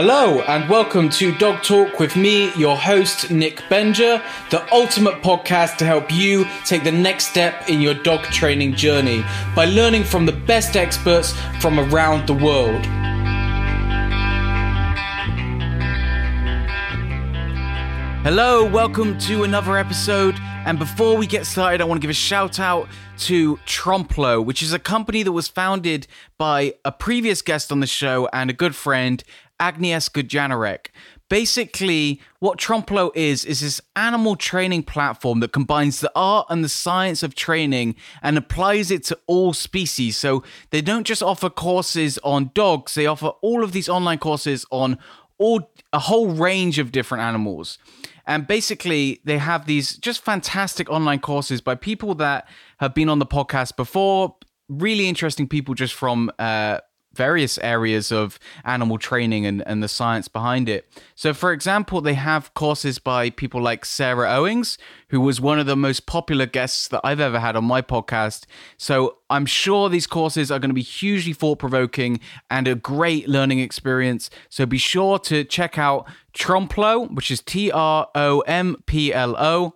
Hello, and welcome to Dog Talk with me, your host, Nick Benger, the ultimate podcast to help you take the next step in your dog training journey by learning from the best experts from around the world. Hello, welcome to another episode. And before we get started, I want to give a shout out to Tromplo, which is a company that was founded by a previous guest on the show and a good friend, Agnieszka Janarek. Basically, what Tromplo is, is this animal training platform that combines the art and the science of training and applies it to all species. So they don't just offer courses on dogs, they offer all of these online courses on all a whole range of different animals. And basically, they have these just fantastic online courses by people that have been on the podcast before, really interesting people just from uh, various areas of animal training and, and the science behind it. So, for example, they have courses by people like Sarah Owings, who was one of the most popular guests that I've ever had on my podcast. So, I'm sure these courses are going to be hugely thought provoking and a great learning experience. So, be sure to check out Tromplo, which is T R O M P L O.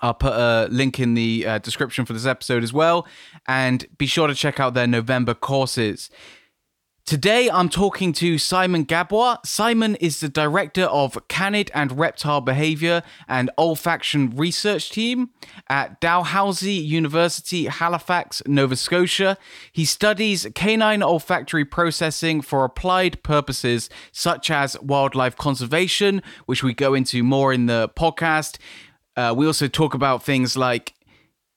I'll put a link in the uh, description for this episode as well. And be sure to check out their November courses. Today, I'm talking to Simon Gadbois. Simon is the director of canid and reptile behavior and olfaction research team at Dalhousie University, Halifax, Nova Scotia. He studies canine olfactory processing for applied purposes such as wildlife conservation, which we go into more in the podcast. Uh, we also talk about things like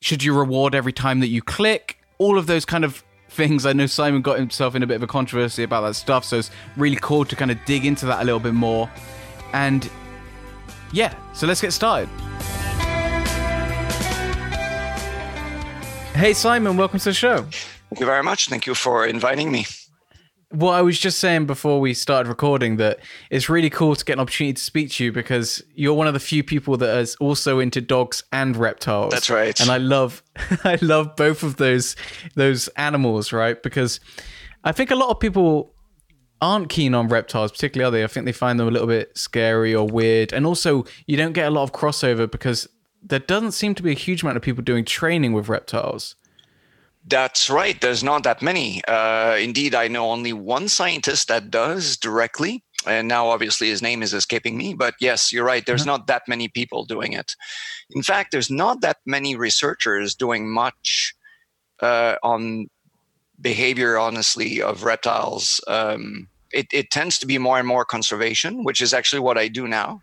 should you reward every time that you click, all of those kind of things. I know Simon got himself in a bit of a controversy about that stuff, so it's really cool to kind of dig into that a little bit more. And yeah, so let's get started. Hey, Simon, welcome to the show. Thank you very much. Thank you for inviting me. Well, I was just saying before we started recording that it's really cool to get an opportunity to speak to you because you're one of the few people that is also into dogs and reptiles. That's right. And I love I love both of those those animals, right? Because I think a lot of people aren't keen on reptiles, particularly are they? I think they find them a little bit scary or weird. And also you don't get a lot of crossover because there doesn't seem to be a huge amount of people doing training with reptiles. That's right. There's not that many. Uh, indeed, I know only one scientist that does directly. And now, obviously, his name is escaping me. But yes, you're right. There's mm-hmm. not that many people doing it. In fact, there's not that many researchers doing much uh, on behavior, honestly, of reptiles. Um, it, it, tends to be more and more conservation, which is actually what I do now.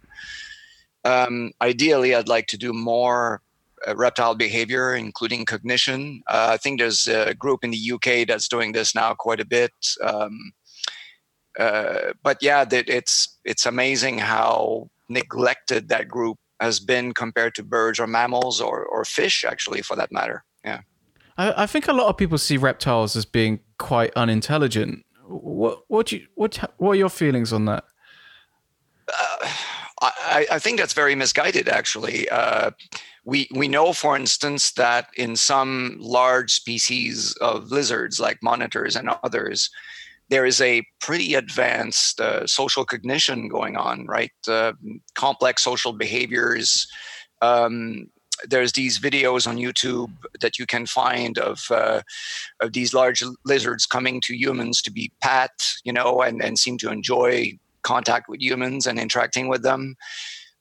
Um, ideally, I'd like to do more reptile behavior, including cognition. Uh, I think there's a group in the UK that's doing this now quite a bit. Um, uh, but yeah, that it's it's amazing how neglected that group has been compared to birds or mammals or, or fish, actually, for that matter. Yeah. I, I think a lot of people see reptiles as being quite unintelligent. What what you what what are your feelings on that? Uh, I, I, think that's very misguided, actually. Uh, we we know, for instance, that in some large species of lizards, like monitors and others, there is a pretty advanced uh, social cognition going on, right? Uh, complex social behaviors. Um, there's these videos on YouTube that you can find of uh, of these large lizards coming to humans to be pet, you know, and, and seem to enjoy contact with humans and interacting with them.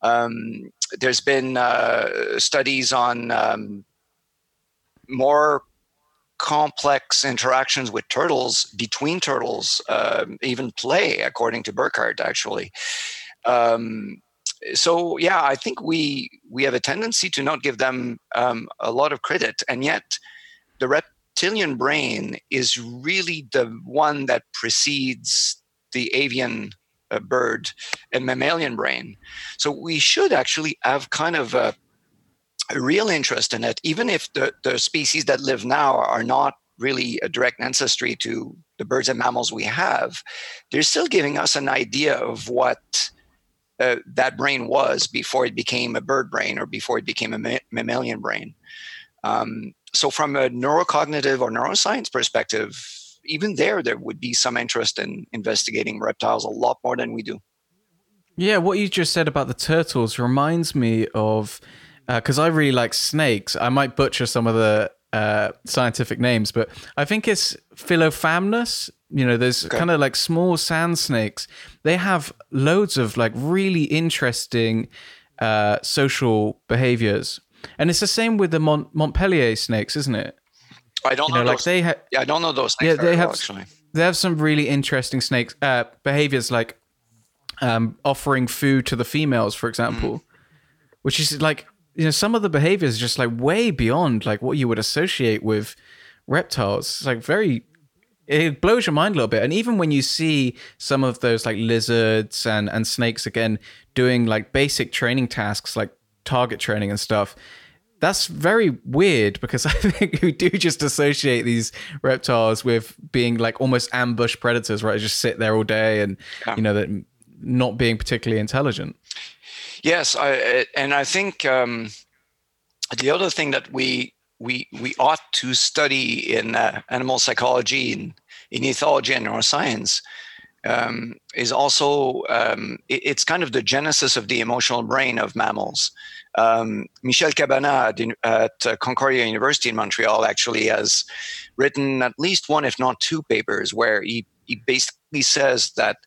Um, there's been uh, studies on um, more complex interactions with turtles between turtles, um, even play, according to Burghardt, actually. Um, so yeah, I think we we have a tendency to not give them um, a lot of credit, and yet the reptilian brain is really the one that precedes the avian a bird and mammalian brain. So we should actually have kind of a, a real interest in it, even if the, the species that live now are not really a direct ancestry to the birds and mammals we have, they're still giving us an idea of what uh, that brain was before it became a bird brain or before it became a ma- mammalian brain. Um, so, from a neurocognitive or neuroscience perspective, even there, there would be some interest in investigating reptiles a lot more than we do. Yeah, what you just said about the turtles reminds me of because uh, I really like snakes. I might butcher some of the uh, scientific names, but I think it's Philophamnus. You know, there's okay. kind of like small sand snakes. They have loads of like really interesting uh, social behaviors, and it's the same with the Mont- Montpellier snakes, isn't it? I don't you know, know like they have. Yeah, I don't know those. yeah, they well, have. Actually. They have some really interesting snakes uh, behaviors, like um, offering food to the females, for example, mm. which is like you know some of the behaviors just like way beyond like what you would associate with reptiles. It's like very it blows your mind a little bit. And even when you see some of those like lizards and and snakes again doing like basic training tasks like target training and stuff, that's very weird because I think we do just associate these reptiles with being like almost ambush predators, right? Just sit there all day and yeah. you know that not being particularly intelligent. Yes, I, and I think um, the other thing that we we we ought to study in uh, animal psychology and in ethology and neuroscience um, is also um, it, it's kind of the genesis of the emotional brain of mammals. Um, Michel Cabanac at, at Concordia University in Montreal actually has written at least one, if not two, papers where he he basically says that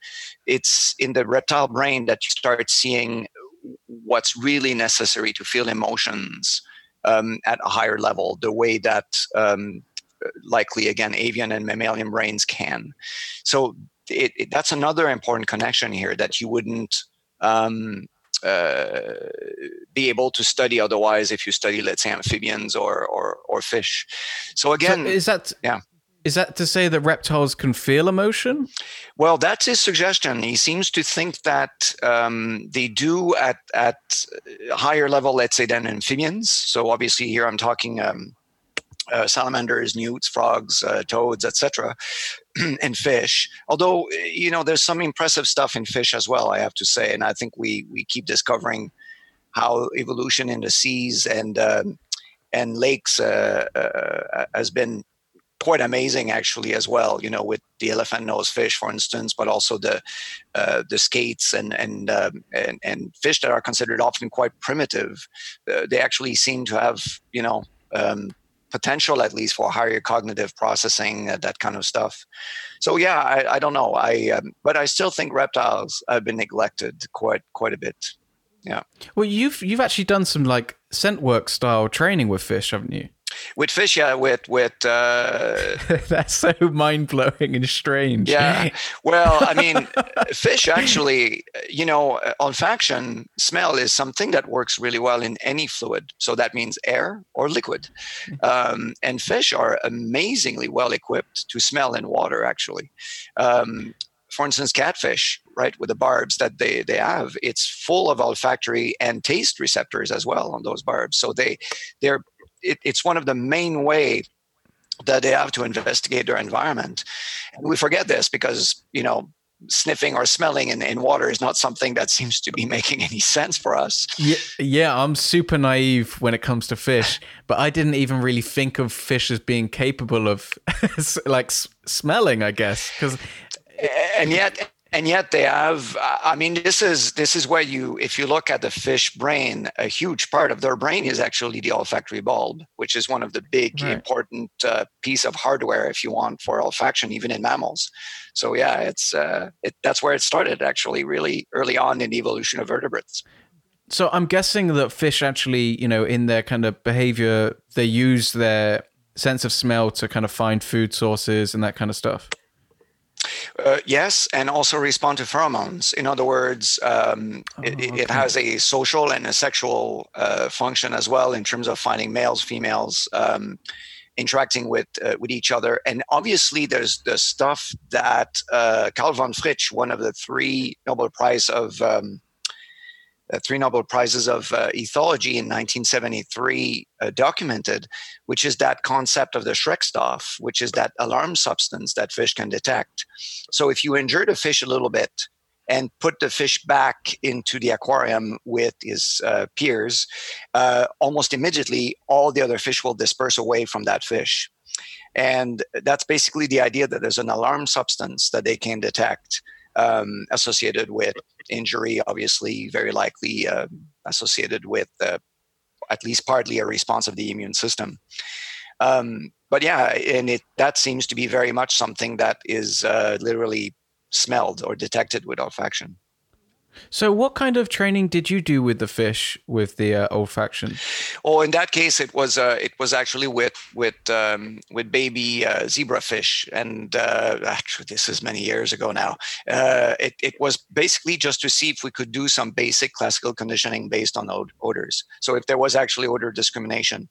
it's in the reptile brain that you start seeing what's really necessary to feel emotions um, at a higher level, the way that um, likely, again, avian and mammalian brains can. So it, it, that's another important connection here that you wouldn't um, uh, be able to study otherwise if you study, let's say, amphibians or or, or fish. So again, so is that yeah? Is that to say that reptiles can feel emotion? Well, that's his suggestion. He seems to think that um, they do at at higher level, let's say, than amphibians. So obviously, here I'm talking um, uh, salamanders, newts, frogs, uh, toads, etc., and fish. Although you know, there's some impressive stuff in fish as well. I have to say, and I think we we keep discovering how evolution in the seas and um, and lakes uh, uh has been quite amazing actually as well. You know, with the elephant nose fish, for instance, but also the uh, the skates and and, um, and, and fish that are considered often quite primitive. Uh, they actually seem to have you know. Um, potential at least for higher cognitive processing uh, that kind of stuff. So yeah i, I don't know. I um, but i still think reptiles have been neglected quite quite a bit. Yeah. Well you've you've actually done some like scent work style training with fish haven't you with fish, yeah, with with uh, that's so mind blowing and strange. Yeah, well, I mean, fish actually, you know, olfaction, smell is something that works really well in any fluid. So that means air or liquid, um, and fish are amazingly well equipped to smell in water. Actually, um, for instance, catfish, right, with the barbs that they, they have, it's full of olfactory and taste receptors as well on those barbs. So they they're it, it's one of the main way that they have to investigate their environment. And we forget this because, you know, sniffing or smelling in, in water is not something that seems to be making any sense for us. Yeah, yeah, I'm super naive when it comes to fish, but I didn't even really think of fish as being capable of like smelling, I guess, because and yet and yet they have i mean this is this is where you if you look at the fish brain a huge part of their brain is actually the olfactory bulb which is one of the big right. important uh, piece of hardware if you want for olfaction even in mammals. So yeah it's uh, it, that's where it started actually really early on in the evolution of vertebrates. So i'm guessing that fish actually you know in their kind of behavior they use their sense of smell to kind of find food sources and that kind of stuff uh, yes, and also respond to pheromones. In other words, um, oh, it, okay. it, has a social and a sexual uh, function as well in terms of finding males, females, um, interacting with uh, with each other. And obviously, there's the stuff that uh, Karl von Frisch, one of the three Nobel Prize of um, uh, three Nobel Prizes of uh, ethology in 1973 uh, documented, which is that concept of the Schreckstoff, which is that alarm substance that fish can detect. So if you injure the fish a little bit and put the fish back into the aquarium with his uh, peers, uh, almost immediately all the other fish will disperse away from that fish. And that's basically the idea that there's an alarm substance that they can detect um, associated with injury, obviously, very likely uh, associated with uh, at least partly a response of the immune system. Um, but yeah, and it that seems to be very much something that is uh, literally smelled or detected with olfaction. So, what kind of training did you do with the fish with the uh, olfaction? Oh, in that case, it was uh, it was actually with with um, with baby uh, zebrafish, and uh, actually, this is many years ago now. Uh, it it was basically just to see if we could do some basic classical conditioning based on od- odors. So, if there was actually odor discrimination,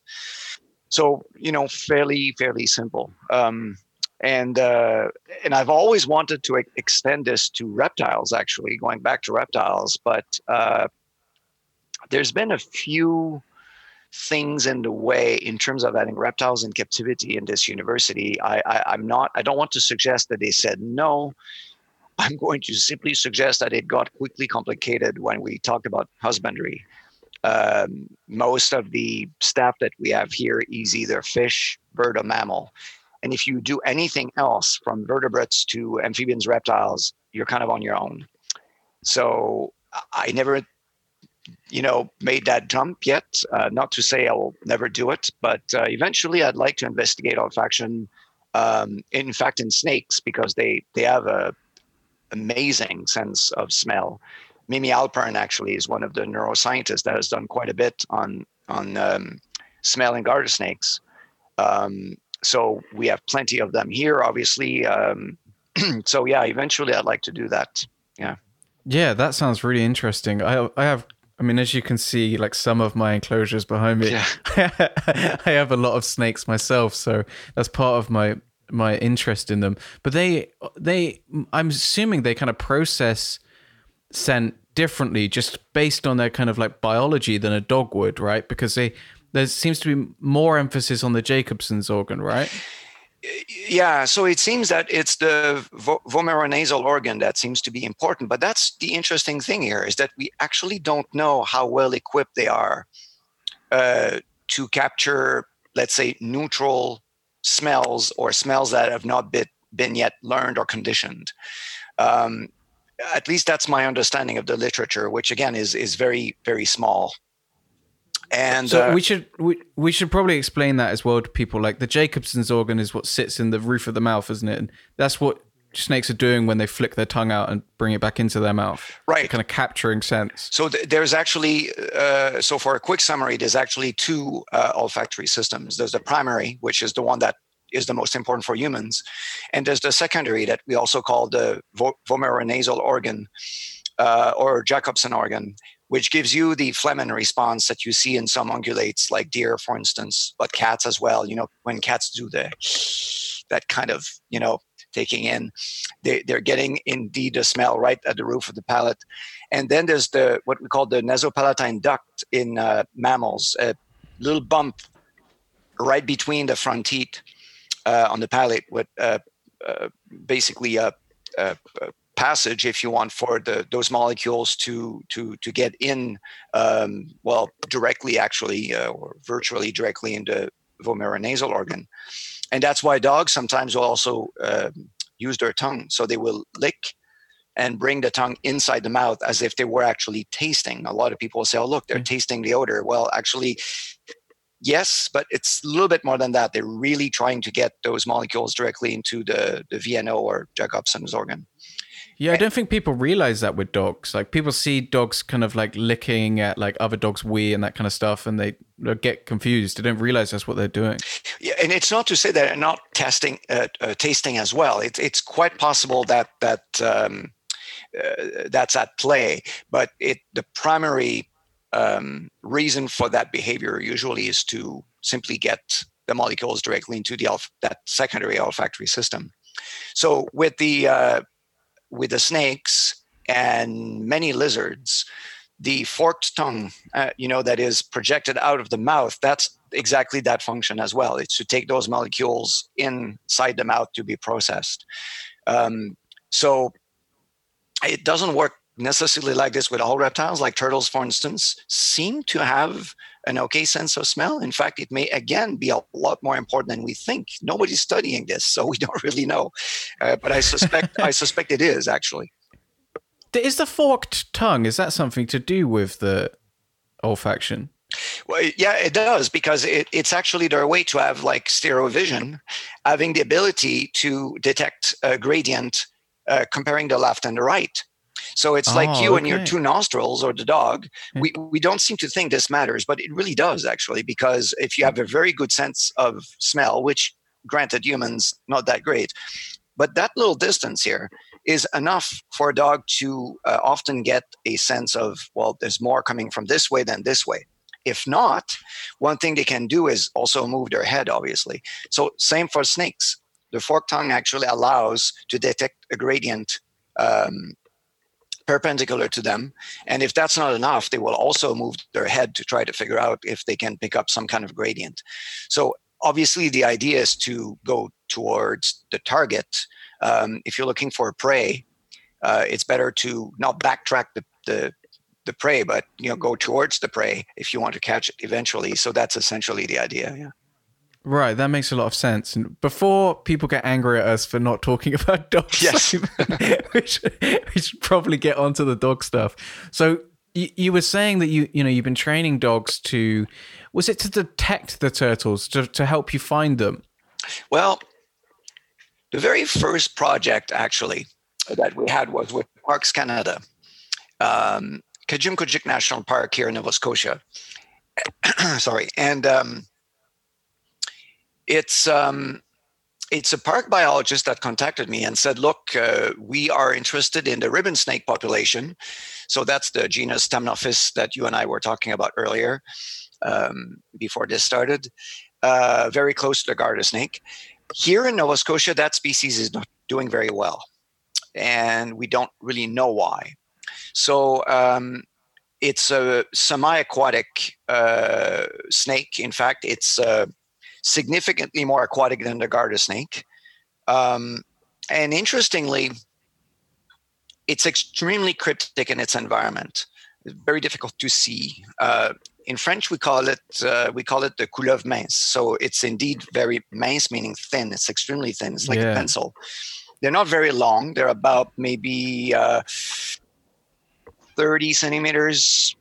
so you know, fairly fairly simple. Um, and uh, and I've always wanted to extend this to reptiles. Actually, going back to reptiles, but uh, there's been a few things in the way in terms of adding reptiles in captivity in this university. I, I am not. I don't want to suggest that they said no. I'm going to simply suggest that it got quickly complicated when we talked about husbandry. Um, most of the staff that we have here is either fish, bird, or mammal and if you do anything else from vertebrates to amphibians, reptiles, you're kind of on your own. So I never, you know, made that jump yet. Uh, not to say I will never do it, but uh, eventually I'd like to investigate olfaction. Um, in fact, in snakes because they they have a amazing sense of smell. Mimi Halpern actually is one of the neuroscientists that has done quite a bit on on um, smell in garter snakes. Um, so we have plenty of them here, obviously. Um, so yeah, eventually I'd like to do that. Yeah. Yeah, that sounds really interesting. I I have I mean, as you can see, like some of my enclosures behind me, yeah. I have a lot of snakes myself, so that's part of my my interest in them. But they they I'm assuming they kind of process scent differently, just based on their kind of like biology than a dog would, right? Because they there seems to be more emphasis on the Jacobson's organ, right? Yeah, so it seems that it's the vomeronasal organ that seems to be important. But that's the interesting thing here is that we actually don't know how well equipped they are uh, to capture, let's say, neutral smells or smells that have not been, been yet learned or conditioned. Um, at least that's my understanding of the literature, which again is is very very small. And so uh, we should we, we should probably explain that as well to people. Like the Jacobson's organ is what sits in the roof of the mouth, isn't it? And that's what snakes are doing when they flick their tongue out and bring it back into their mouth. Right. kind of capturing scents. So th- there's actually, uh, so for a quick summary, there's actually two uh, olfactory systems. There's the primary, which is the one that is the most important for humans. And there's the secondary that we also call the vo- vomeronasal organ uh, or Jacobson organ, which gives you the flehmen response that you see in some ungulates, like deer, for instance, but cats as well. You know, when cats do the that kind of you know taking in, they they're getting indeed a smell right at the roof of the palate. And then there's the what we call the nasopalatine duct in uh, mammals, a little bump right between the front teeth uh, on the palate, with uh, uh basically a passage, if you want, for the those molecules to to to get in, um, well, directly actually uh, or virtually directly into vomeronasal organ, and that's why dogs sometimes will also uh, use their tongue, so they will lick and bring the tongue inside the mouth as if they were actually tasting. A lot of people will say, "Oh, look, they're mm-hmm. tasting the odor." Well, actually. Yes, but it's a little bit more than that. They're really trying to get those molecules directly into the, the VNO or Jacobson's organ. Yeah, I don't think people realize that with dogs. Like people see dogs kind of like licking at like other dogs' wee and that kind of stuff, and they get confused. They don't realize that's what they're doing. Yeah, and it's not to say that they're not testing, uh, uh, tasting as well. It's it's quite possible that that um, uh, that's at play, but it the primary um, reason for that behavior usually is to simply get the molecules directly into the olf- that secondary olfactory system. So with the uh, with the snakes and many lizards, the forked tongue, uh, you know, that is projected out of the mouth, that's exactly that function as well. It's to take those molecules inside the mouth to be processed. Um, so it doesn't work necessarily like this with all reptiles, like turtles, for instance, seem to have an okay sense of smell. In fact, it may again be a lot more important than we think. Nobody's studying this, so we don't really know. Uh, but I suspect I suspect it is actually. Is the forked tongue is that something to do with the olfaction? Well, yeah, it does because it, it's actually their way to have like stereo vision, having the ability to detect a gradient uh, comparing the left and the right. So it's oh, like you okay. and your two nostrils or the dog. We, we don't seem to think this matters, but it really does actually, because if you have a very good sense of smell, which granted humans not that great, but that little distance here is enough for a dog to uh, often get a sense of, well, there's more coming from this way than this way. If not, one thing they can do is also move their head, obviously. So, same for snakes. The fork tongue actually allows to detect a gradient um, perpendicular to them. And if that's not enough, they will also move their head to try to figure out if they can pick up some kind of gradient. So, obviously, the idea is to go towards the target. Um, if you're looking for a prey, uh, it's better to not backtrack the, the the prey, but you know, go towards the prey if you want to catch it eventually. So that's essentially the idea. Yeah. Right, that makes a lot of sense. And before people get angry at us for not talking about dogs, yes. we, should, we should probably get onto the dog stuff. So you, you were saying that you you know you've been training dogs to was it to detect the turtles to to help you find them? Well, the very first project actually that we had was with Parks Canada. Um, Kejimkujik National Park here in Nova Scotia. Sorry, and um, it's um, it's a park biologist that contacted me and said, "Look, uh, we are interested in the ribbon snake population. So that's the genus Thamnophis that you and I were talking about earlier um, before this started. Uh, very close to the garter snake. Here in Nova Scotia, that species is not doing very well, and we don't really know why. So um, it's a semi-aquatic uh, snake. In fact, it's uh, significantly more aquatic than the garter snake. Um, and interestingly, it's extremely cryptic in its environment. It's very difficult to see. Uh, in French, we call it uh, we call it the couleuvre mince. So it's indeed very mince, meaning thin. It's extremely thin. It's like yeah. a pencil. They're not very long. They're about maybe uh, 30 centimeters,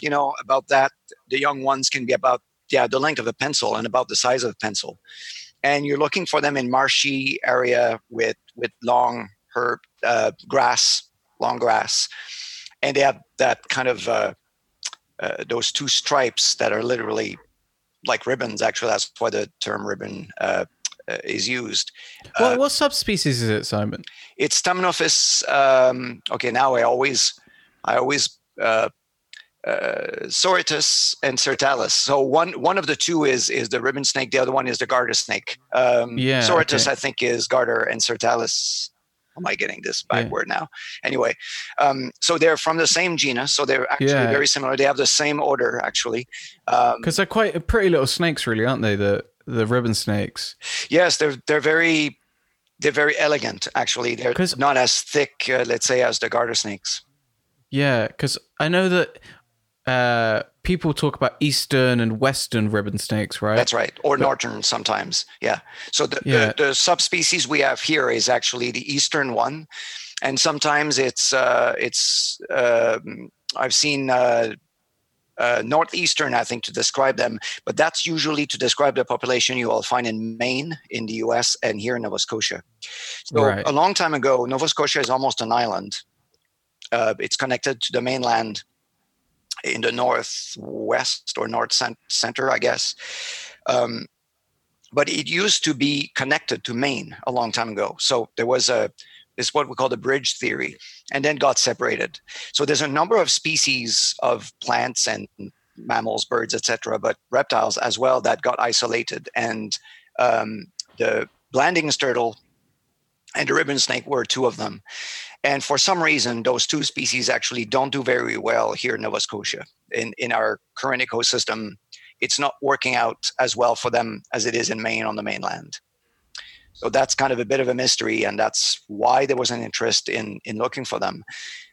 you know, about that. The young ones can be about, yeah, the length of a pencil and about the size of a pencil. And you're looking for them in marshy area with, with long herb, uh, grass, long grass. And they have that kind of, uh, uh, those two stripes that are literally like ribbons. Actually, that's why the term ribbon uh, uh, is used. Well, uh, what subspecies is it, Simon? It's Thamnophis. Um, okay, now I always I always uh, Sauritus and Sirtalis. So one one of the two is is the ribbon snake. The other one is the garter snake. Um, yeah, Sauritus, okay. I think, is garter, and Sirtalis. Am I getting this backward yeah. now? Anyway, um, so they're from the same genus, so they're actually yeah. very similar. They have the same order, actually. Because um, they're quite pretty little snakes, really, aren't they? The the ribbon snakes. Yes, they're they're very they're very elegant. Actually, they're not as thick, uh, let's say, as the garter snakes. Yeah, because I know that uh, people talk about eastern and western ribbon snakes, right? That's right, or but, northern sometimes. Yeah. So the, yeah. the, the subspecies we have here is actually the eastern one, and sometimes it's uh, it's uh, I've seen. Uh, uh, northeastern, I think, to describe them, but that's usually to describe the population you will find in Maine, in the US, and here in Nova Scotia. So, right. a long time ago, Nova Scotia is almost an island uh, it's connected to the mainland in the northwest or north center, I guess. Um, but it used to be connected to Maine a long time ago. So there was a is what we call the bridge theory, and then got separated. So there's a number of species of plants and mammals, birds, etc., but reptiles as well that got isolated. And um, the Blanding's turtle and the ribbon snake were two of them. And for some reason, those two species actually don't do very well here in Nova Scotia. In, in our current ecosystem, it's not working out as well for them as it is in Maine on the mainland. So that's kind of a bit of a mystery, and that's why there was an interest in, in looking for them.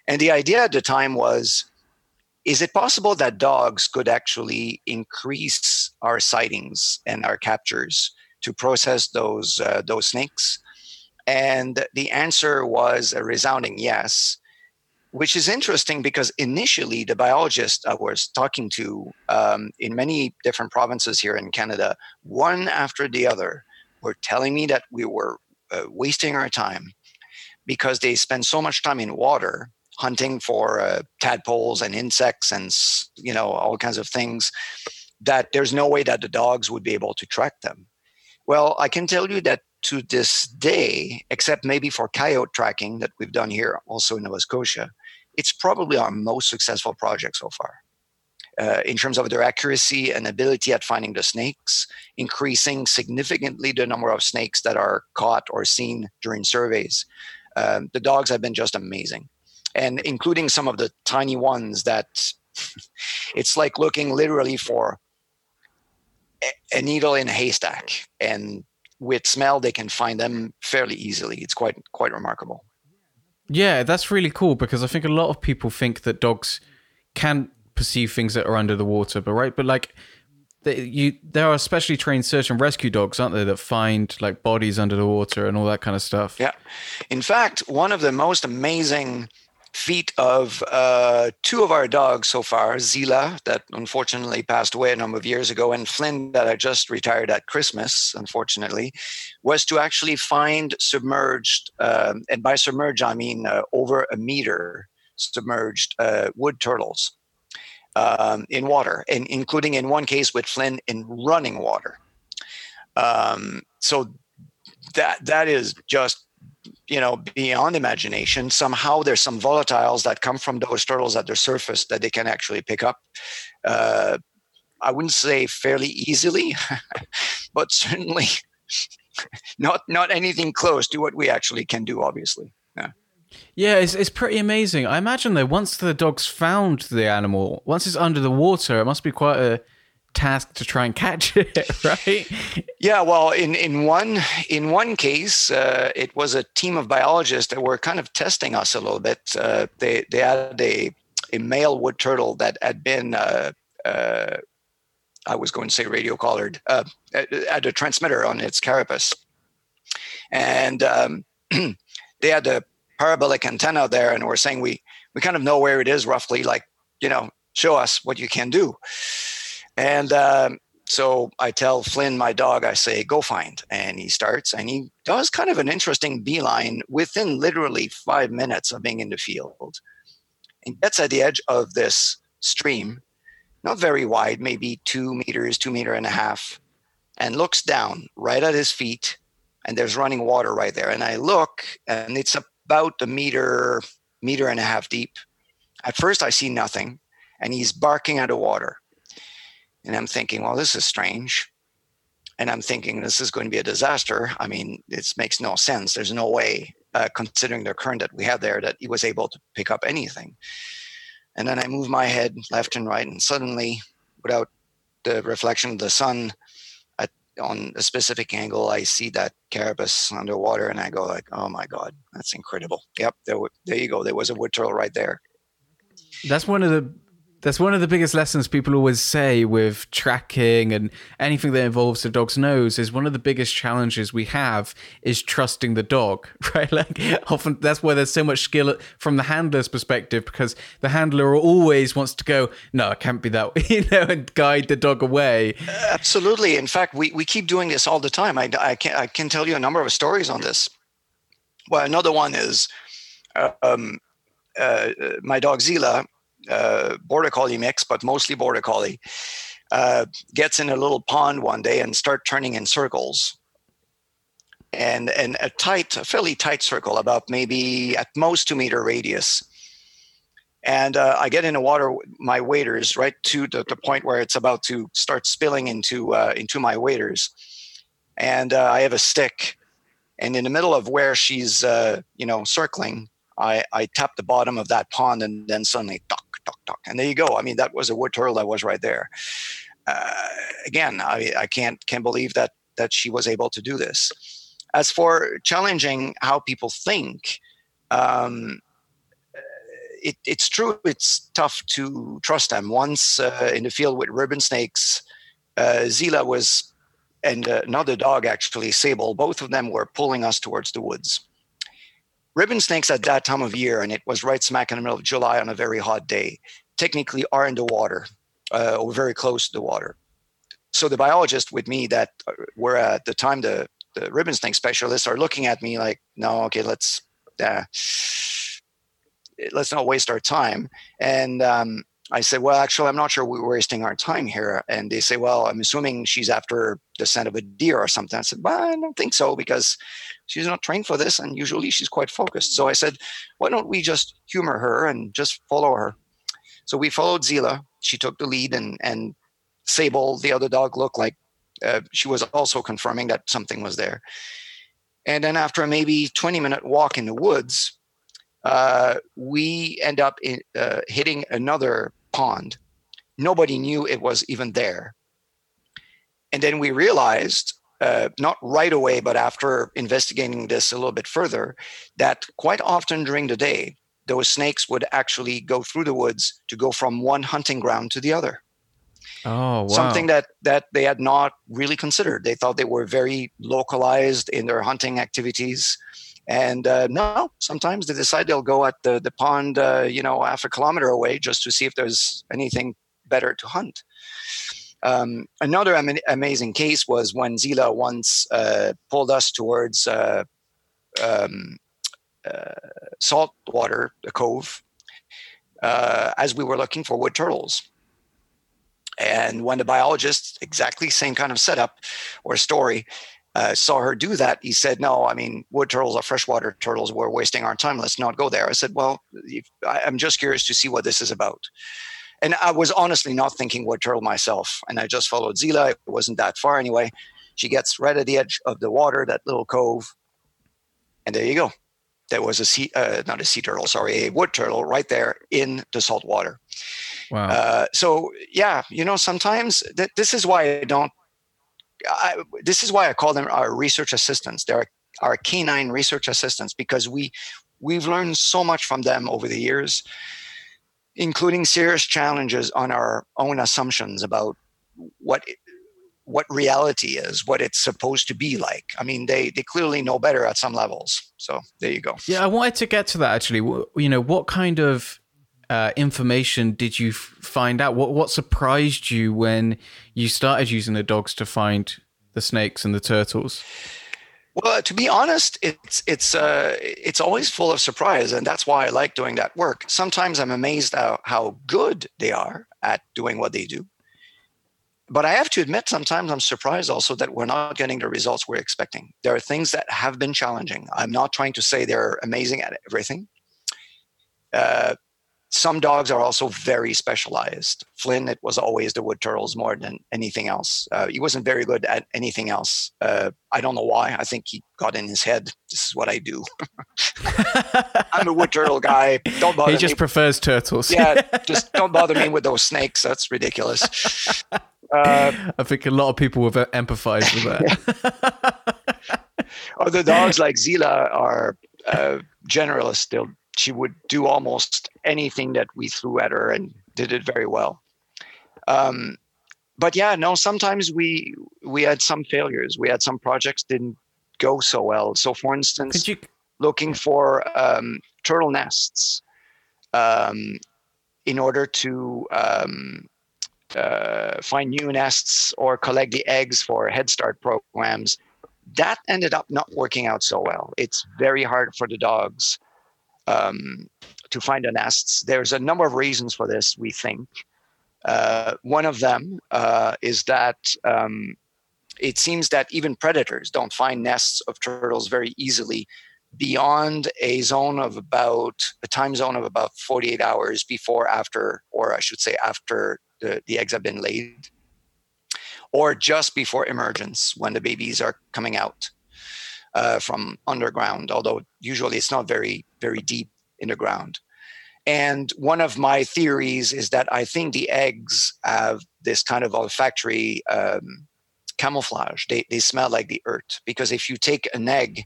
And the idea at the time was is it possible that dogs could actually increase our sightings and our captures to process those uh, those snakes? And the answer was a resounding yes, which is interesting because initially the biologists I was talking to um, in many different provinces here in Canada, one after the other, were telling me that we were uh, wasting our time because they spend so much time in water hunting for uh, tadpoles and insects and you know all kinds of things that there's no way that the dogs would be able to track them. Well i can tell you that to this day except maybe for coyote tracking that we've done here also in nova scotia it's probably our most successful project so far. Uh, in terms of their accuracy and ability at finding the snakes, increasing significantly the number of snakes that are caught or seen during surveys. Um, the dogs have been just amazing. And including some of the tiny ones that it's like looking literally for a needle in a haystack. And with smell they can find them fairly easily. It's quite quite remarkable. Yeah that's really cool because i think a lot of people think that dogs can perceive things that are under the water but right but like they, you there are specially trained search and rescue dogs aren't there that find like bodies under the water and all that kind of stuff? Yeah. In fact one of the most amazing feat of uh, two of our dogs so far Zila, that unfortunately passed away a number of years ago, and Flynn, that I just retired at Christmas, unfortunately, was to actually find submerged, um, and by submerged, I mean uh, over a meter submerged uh, wood turtles um, in water, and including in one case with Flynn in running water. Um, so that that is just you know beyond imagination somehow there's some volatiles that come from those turtles at their surface that they can actually pick up uh, i wouldn't say fairly easily but certainly not not anything close to what we actually can do obviously yeah yeah, it's, it's pretty amazing. I imagine though, once the dogs found the animal, once it's under the water, it must be quite a task to try and catch it, right? Yeah, well, in in one in one case, uh, it was a team of biologists that were kind of testing us a little bit. Uh, they they had a a male wood turtle that had been. Uh, uh I was going to say radio collared, uh, had a transmitter on its carapace. And um, they had a parabolic antenna there and we're saying we, we kind of know where it is roughly, like, you know, show us what you can do. And um, so I tell Flynn, my dog, I say, go find. And he starts and he does kind of an interesting beeline within literally five minutes of being in the field and gets at the edge of this stream, not very wide, maybe two meters, two meter and a half, and looks down right at his feet. And there's running water right there. And I look and it's about a meter, meter and a half deep. At first, I see nothing, and he's barking at the water. And I'm thinking, well, this is strange. And I'm thinking this is going to be a disaster. I mean, it makes no sense. There's no way, uh, considering the current that we had there, that he was able to pick up anything. And then I move my head left and right, and suddenly, without the reflection of the sun at, on a specific angle, I see that carapace underwater, and I go like, "Oh my god, that's incredible!" Yep, there, there you go. There was a wood turtle right there. That's one of the that's one of the biggest lessons people always say with tracking and anything that involves the dog's nose is one of the biggest challenges we have is trusting the dog, right? Like often that's why there's so much skill from the handler's perspective because the handler always wants to go, no, it can't be that, you know, and guide the dog away. Absolutely. In fact, we, we keep doing this all the time. I, I, can, I can tell you a number of stories on this. Well, another one is um, uh, my dog Zila uh, border collie mix, but mostly border collie, uh, gets in a little pond one day and start turning in circles. And, and a tight, a fairly tight circle, about maybe at most two meter radius. And uh, I get in the water, my waders, right to the, the, point where it's about to start spilling into uh, into my waders. And uh, I have a stick, and in the middle of where she's, uh, you know, circling, I, I tap the bottom of that pond, and then suddenly, tuck, tuck, tuck. And there you go. I mean, that was a wood turtle that was right there. Uh, again, I, I can't can't believe that that she was able to do this. As for challenging how people think, um, it, it's true. It's tough to trust them. Once uh, in the field with ribbon snakes, uh, Zila was, and uh, another dog actually, Sable. Both of them were pulling us towards the woods. Ribbon snakes at that time of year, and it was right smack in the middle of July on a very hot day, technically are in the water uh, or very close to the water. So the biologists with me that uh, were at the time the the ribbon snake specialists are looking at me like, no, okay, let's uh, let's not waste our time. And um, I said, well, actually, I'm not sure we're wasting our time here. And they say, well, I'm assuming she's after the scent of a deer or something. I said, well, I don't think so because she's not trained for this. And usually she's quite focused. So I said, why don't we just humor her and just follow her? So we followed Zila. She took the lead and, and Sable, the other dog, looked like uh, she was also confirming that something was there. And then after a maybe 20 minute walk in the woods, uh, we end up in, uh, hitting another pond. Nobody knew it was even there. And then we realized, uh, not right away, but after investigating this a little bit further, that quite often during the day, those snakes would actually go through the woods to go from one hunting ground to the other. Oh, wow. Something that that they had not really considered. They thought they were very localized in their hunting activities. And uh, no, sometimes they decide they'll go at the, the pond, uh, you know, half a kilometer away just to see if there's anything better to hunt. Um, another am- amazing case was when Zila once uh, pulled us towards uh, um, uh, saltwater, the cove, uh, as we were looking for wood turtles. And when the biologist, exactly same kind of setup or story, uh, saw her do that, he said, "No, I mean, wood turtles are freshwater turtles. We're wasting our time. Let's not go there." I said, "Well, I'm just curious to see what this is about." And I was honestly not thinking wood turtle myself, and I just followed Zila. It wasn't that far anyway. She gets right at the edge of the water, that little cove, and there you go. There was a sea, uh, not a sea turtle, sorry, a wood turtle right there in the salt water. Wow. Uh, so yeah, you know, sometimes th- this is why I don't. I, this is why I call them our research assistants. They're our canine research assistants because we we've learned so much from them over the years, including serious challenges on our own assumptions about what what reality is, what it's supposed to be like. I mean, they they clearly know better at some levels. So there you go. Yeah, I wanted to get to that actually. You know, what kind of uh, information did you find out? What what surprised you when you started using the dogs to find the snakes and the turtles? Well, to be honest, it's it's uh, it's always full of surprise, and that's why I like doing that work. Sometimes I'm amazed how, how good they are at doing what they do, but I have to admit, sometimes I'm surprised also that we're not getting the results we're expecting. There are things that have been challenging. I'm not trying to say they're amazing at everything. Uh, some dogs are also very specialized. Flynn, it was always the wood turtles more than anything else. Uh, he wasn't very good at anything else. Uh, I don't know why. I think he got in his head. This is what I do. I'm a wood turtle guy. Don't bother. He just me. prefers turtles. yeah, just don't bother me with those snakes. That's ridiculous. Uh, I think a lot of people would empathize with that. Other dogs like Zila are uh, generalists. They'll she would do almost anything that we threw at her and did it very well. Um, but yeah, no, sometimes we we had some failures. We had some projects didn't go so well. So, for instance, you... looking for um, turtle nests um, in order to um, uh, find new nests or collect the eggs for Head Start programs, that ended up not working out so well. It's very hard for the dogs um, to find the nests. There's a number of reasons for this, we think. Uh, one of them uh, is that um, it seems that even predators don't find nests of turtles very easily beyond a zone of about a time zone of about 48 hours before after or i should say after the, the eggs have been laid or just before emergence when the babies are coming out uh, from underground, although usually it's not very, very deep in the ground. And one of my theories is that I think the eggs have this kind of olfactory um, camouflage. They, they smell like the earth. Because if you take an egg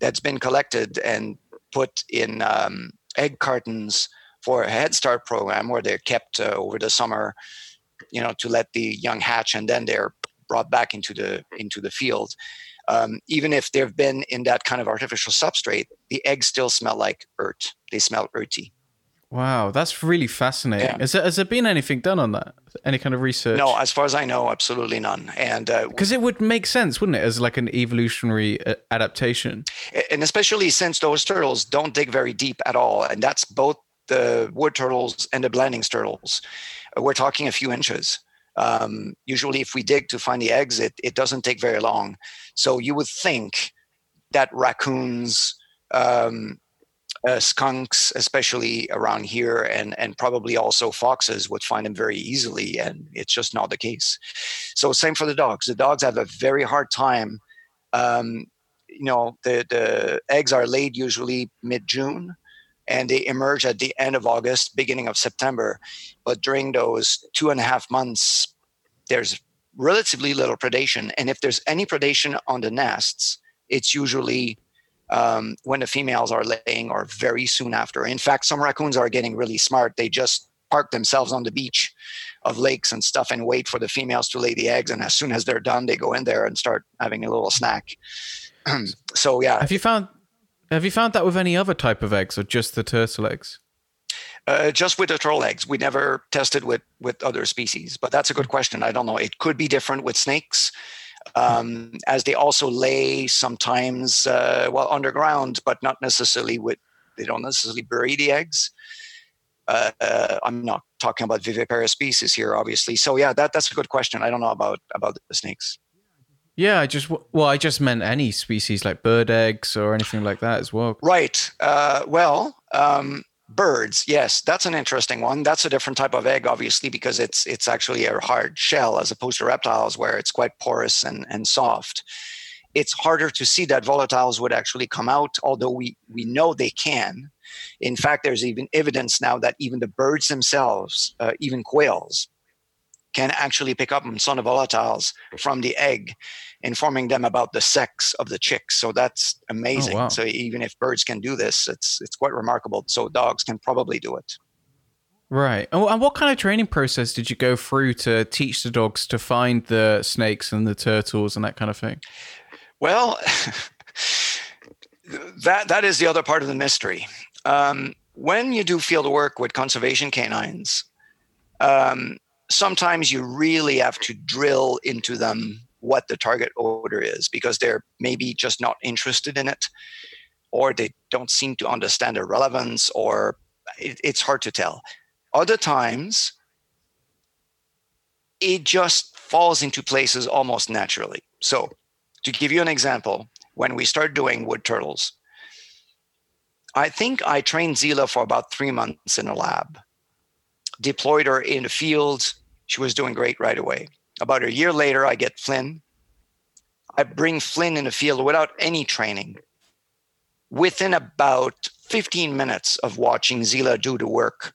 that's been collected and put in um, egg cartons for a Head Start program where they're kept uh, over the summer, you know, to let the young hatch and then they're brought back into the into the field. Um, even if they've been in that kind of artificial substrate, the eggs still smell like earth. They smell earthy. Wow, that's really fascinating. Yeah. Has, there, has there been anything done on that? Any kind of research? No, as far as I know, absolutely none. And because uh, it would make sense, wouldn't it, as like an evolutionary uh, adaptation? And especially since those turtles don't dig very deep at all, and that's both the wood turtles and the Blandings turtles. We're talking a few inches. Um, usually, if we dig to find the eggs, it, doesn't take very long. So you would think that raccoons, um, uh, skunks, especially around here, and and probably also foxes would find them very easily, and it's just not the case. So same for the dogs. The dogs have a very hard time. Um, you know, the the eggs are laid usually mid June, and they emerge at the end of August, beginning of September. But during those two and a half months, there's relatively little predation, and if there's any predation on the nests, it's usually um, when the females are laying or very soon after. In fact, some raccoons are getting really smart. They just park themselves on the beach of lakes and stuff and wait for the females to lay the eggs. And as soon as they're done, they go in there and start having a little snack. so yeah. Have you found have you found that with any other type of eggs or just the turtle eggs? Uh, just with the turtle eggs. We never tested with with other species, but that's a good question. I don't know. It could be different with snakes um, as they also lay sometimes uh, well underground, but not necessarily with they don't necessarily bury the eggs. Uh, I'm not talking about viviparous species here, obviously. So yeah, that that's a good question. I don't know about about the snakes. Yeah, I just well, I just meant any species like bird eggs or anything like that as well. Right. Uh, well, um, birds yes that's an interesting one that's a different type of egg obviously because it's it's actually a hard shell as opposed to reptiles where it's quite porous and and soft it's harder to see that volatiles would actually come out although we we know they can in fact there's even evidence now that even the birds themselves uh, even quails can actually pick up some volatiles from the egg informing them about the sex of the chicks. So that's amazing. Oh, wow. So even if birds can do this, it's it's quite remarkable. So dogs can probably do it. Right. And what kind of training process did you go through to teach the dogs to find the snakes and the turtles and that kind of thing? Well, that that is the other part of the mystery. Um, when you do field work with conservation canines, um, sometimes you really have to drill into them what the target odor is because they're maybe just not interested in it or they don't seem to understand the relevance or it, it's hard to tell. Other times it just falls into places almost naturally. So to give you an example when we start doing wood turtles i think i trained zila for about three months in a lab deployed her in the field she was doing great right away about a year later, I get Flynn. I bring Flynn in the field without any training. Within about 15 minutes of watching Zila do the work,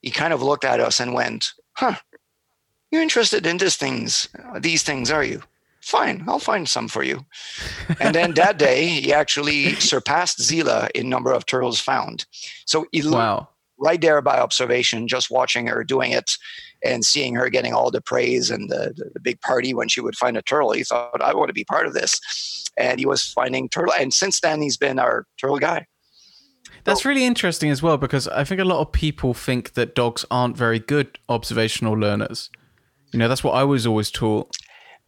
he kind of looked at us and went, Huh, you're interested in these things, these things, are you? Fine, I'll find some for you. and then that day, he actually surpassed Zila in number of turtles found. So he wow. right there by observation, just watching her doing it and seeing her getting all the praise and the, the, the, big party when she would find a turtle, he thought, I want to be part of this. And he was finding turtle. And since then, he's been our turtle guy. That's really interesting as well because I think a lot of people think that dogs aren't very good observational learners. You know, that's what I was always taught.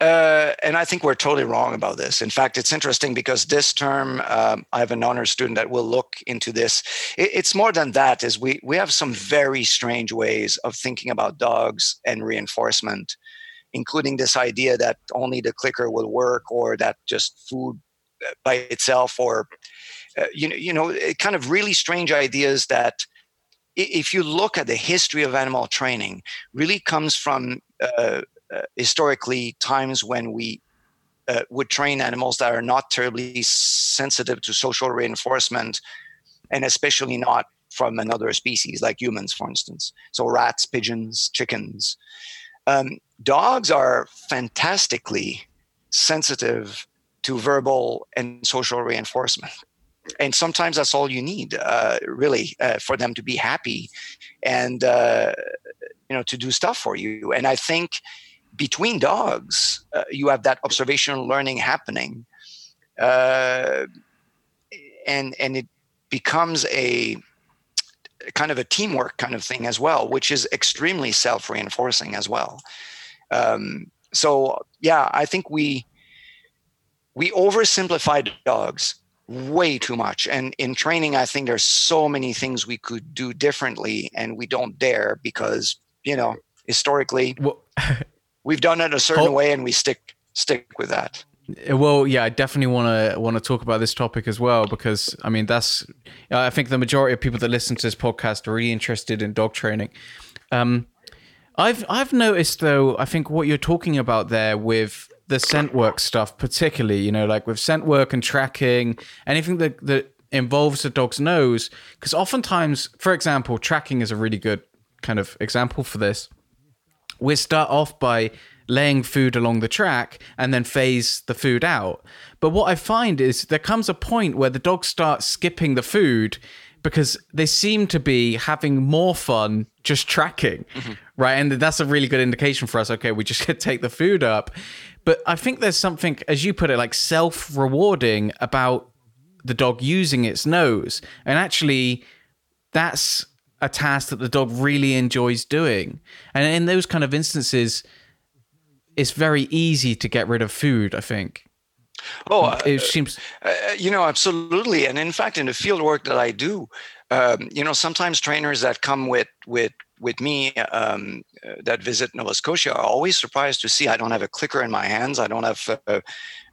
Uh, and I think we're totally wrong about this. In fact, it's interesting because this term, um, I have an honor student that will look into this. It, it's more than that. Is we we have some very strange ways of thinking about dogs and reinforcement, including this idea that only the clicker will work, or that just food uh, by itself, or uh, you know, you know, kind of really strange ideas that if you look at the history of animal training, really comes from uh, historically times when we uh, would train animals that are not terribly sensitive to social reinforcement, and especially not from another species like humans, for instance. So rats, pigeons, chickens. Um, dogs are fantastically sensitive to verbal and social reinforcement. and sometimes that's all you need, uh, really, uh, for them to be happy, and uh, you know to do stuff for you. And I think between dogs, uh, you have that observational learning happening, uh, and and it becomes a kind of a teamwork kind of thing as well, which is extremely self reinforcing as well. Um, so yeah, I think we we oversimplify dogs way too much. And in training, I think there's so many things we could do differently, and we don't dare because you know historically well, we've done it a certain oh. way, and we stick stick with that. Well, yeah, I definitely want to want to talk about this topic as well because I mean that's I think the majority of people that listen to this podcast are really interested in dog training. Um, I've I've noticed though, I think what you're talking about there with the scent work stuff, particularly, you know, like with scent work and tracking, anything that that involves the dog's nose, because oftentimes, for example, tracking is a really good kind of example for this. We start off by laying food along the track and then phase the food out. But what I find is there comes a point where the dogs start skipping the food because they seem to be having more fun just tracking, mm-hmm. right? And that's a really good indication for us. Okay, we just get take the food up. But I think there's something, as you put it, like self rewarding about the dog using its nose. And actually, that's a task that the dog really enjoys doing. And in those kind of instances, it's very easy to get rid of food, I think. Oh, it uh, seems. Uh, you know, absolutely. And in fact, in the field work that I do, um, you know, sometimes trainers that come with with with me um, uh, that visit Nova Scotia are always surprised to see I don't have a clicker in my hands. I don't have a,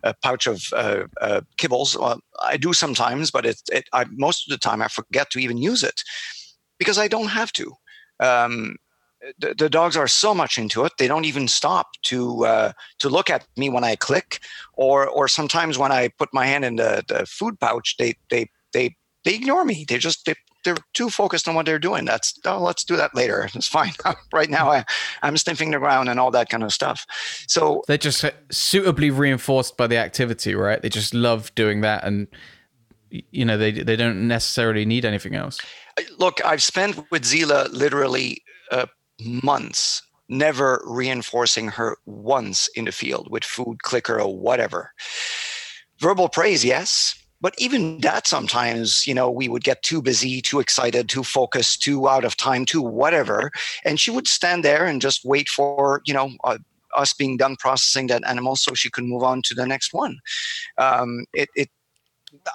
a pouch of uh, uh, kibbles. Well, I do sometimes, but it, it I, most of the time I forget to even use it because I don't have to. Um, the, the, dogs are so much into it they don't even stop to uh, to look at me when I click, or or sometimes when I put my hand in the, the food pouch, they they they they ignore me. They just they, they're too focused on what they're doing. That's oh, let's do that later. It's fine. right now, I, I'm sniffing the ground and all that kind of stuff. So they're just suitably reinforced by the activity, right? They just love doing that, and you know they they don't necessarily need anything else. Look, I've spent with Zila literally uh, months never reinforcing her once in the field with food, clicker, or whatever. Verbal praise, yes. But even that sometimes, you know, we would get too busy, too excited, too focused, too out of time, too whatever. And she would stand there and just wait for, you know, uh, us being done processing that animal so she could move on to the next one. Um, it, it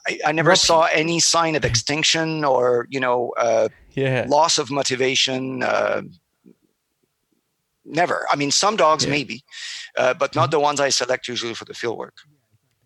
I, I, never saw any sign of extinction or, you know, uh, yeah. loss of motivation. Uh, never. I mean, some dogs yeah. maybe, uh, but not mm-hmm. the ones I select usually for the field work.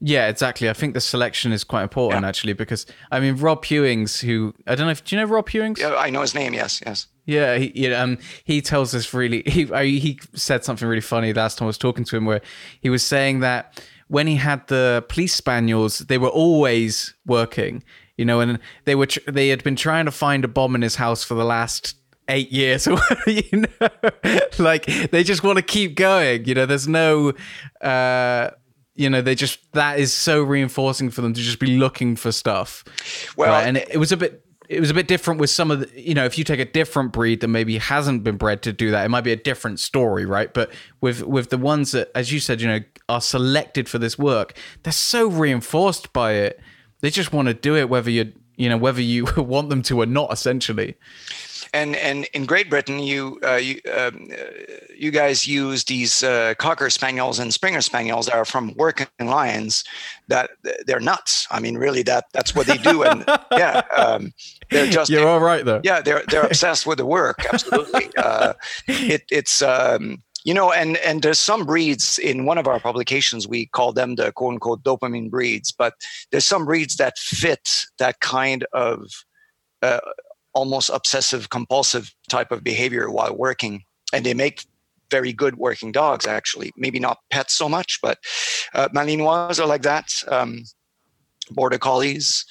Yeah, exactly. I think the selection is quite important yeah. actually because I mean Rob Hewings, who I don't know if do you know Rob Hewings? Yeah, I know his name. Yes, yes. Yeah, he, you know, um, he tells us really. He he said something really funny last time I was talking to him, where he was saying that when he had the police spaniels, they were always working, you know, and they were tr- they had been trying to find a bomb in his house for the last eight years or you know like they just want to keep going you know there's no uh you know they just that is so reinforcing for them to just be looking for stuff well right? and it, it, was a bit it was a bit different with some of the you know if you take a different breed that maybe hasn't been bred to do that it might be a different story right? But with with the ones that as you said you know are selected for this work they're so reinforced by it. They just want to do it whether you you know whether you want them to or not essentially and and in Great Britain, you uh, you, um, you guys use these uh, cocker spaniels and Springer spaniels that are from working lines. That they're nuts. I mean, really, that that's what they do. And yeah, um, they're just you're all right though. Yeah, they're they're obsessed with the work. Absolutely. Uh, it, it's. Um, you know, and and there's some breeds in one of our publications we call them the quote unquote dopamine breeds, but there's some breeds that fit that kind of uh, almost obsessive compulsive type of behavior while working. And they make very good working dogs actually. Maybe not pets so much but uh, malinois are like that um, border collies.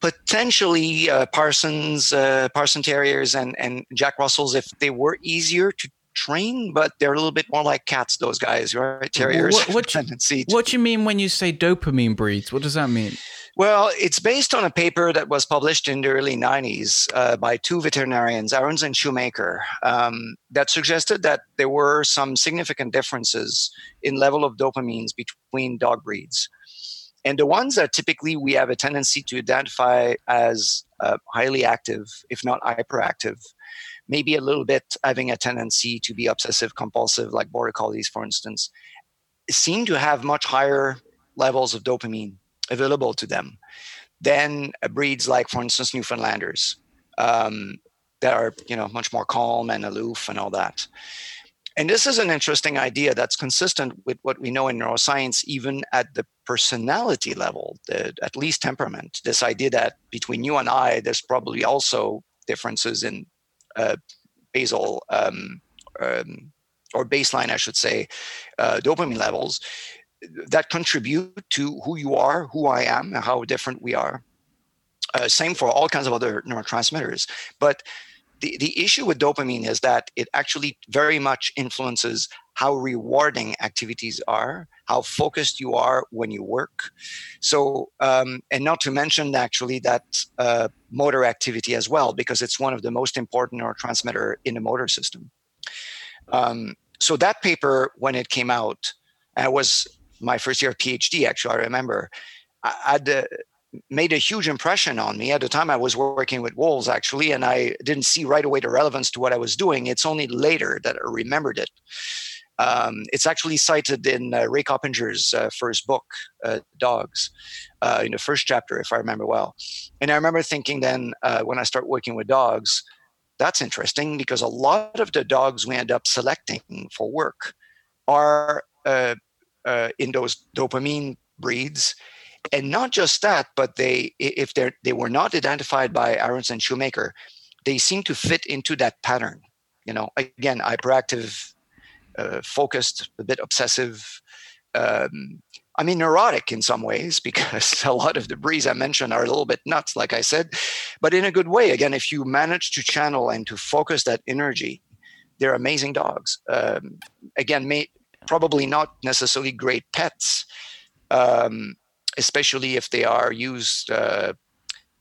Potentially uh, parsons uh, parson terriers and, and jack russells if they were easier to train but they're a little bit more like cats those guys right? Terriers what, what, you, what you mean when you say dopamine breeds? What does that mean Well, it's based on a paper that was published in the early 90s uh, by two veterinarians, Arons and Shoemaker, um, that suggested that there were some significant differences in level of dopamines between dog breeds. And the ones that typically we have a tendency to identify as uh, highly active, if not hyperactive, maybe a little bit having a tendency to be obsessive compulsive, like border collies, for instance, seem to have much higher levels of dopamine available to them than breeds like, for instance, Newfoundlanders um, that are you know much more calm and aloof and all that. And this is an interesting idea that's consistent with what we know in neuroscience, even at the personality level, the, at least temperament. This idea that between you and I, there's probably also differences in uh, basal um, um, or baseline, I should say, uh, dopamine levels that contribute to who you are, who I am, and how different we are. Uh, same for all kinds of other neurotransmitters. But the, the issue with dopamine is that it actually very much influences how rewarding activities are, how focused you are when you work. So, um, and not to mention actually that uh, motor activity as well, because it's one of the most important neurotransmitter in the motor system. Um, so that paper, when it came out, and was my first year of PhD. Actually, I remember I had uh, made a huge impression on me. At the time, I was working with wolves actually, and I didn't see right away the relevance to what I was doing. It's only later that I remembered it. Um, it's actually cited in uh, Ray Coppinger's uh, first book, uh, Dogs, uh, in the first chapter, if I remember well. And I remember thinking then, uh, when I start working with dogs, that's interesting because a lot of the dogs we end up selecting for work are uh, in those dopamine breeds. And not just that, but they, if they they were not identified by Arons and Shoemaker, they seem to fit into that pattern. You know, again, hyperactive, uh, focused, a bit obsessive. Um, I mean, neurotic in some ways because a lot of the breeds I mentioned are a little bit nuts, like I said, but in a good way. Again, if you manage to channel and to focus that energy, they're amazing dogs. Um, again, may, probably not necessarily great pets, um, especially if they are used. Uh,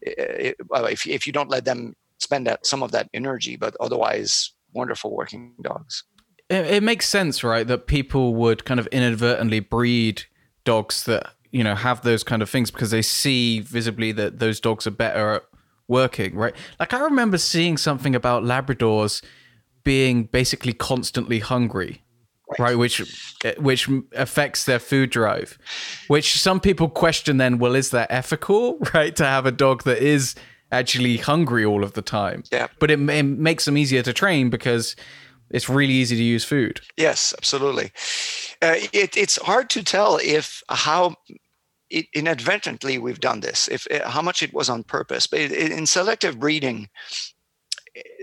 if if you don't let them spend that some of that energy, but otherwise wonderful working dogs. It, it makes sense, right? That people would kind of inadvertently breed dogs that you know have those kind of things because they see visibly that those dogs are better at working, right? Like I remember seeing something about Labradors being basically constantly hungry right which which affects their food drive which some people question then well is that ethical right to have a dog that is actually hungry all of the time? Yeah. But it, it makes them easier to train because it's really easy to use food. Yes absolutely. Uh, it, it's hard to tell if how it, inadvertently we've done this if how much it was on purpose but in selective breeding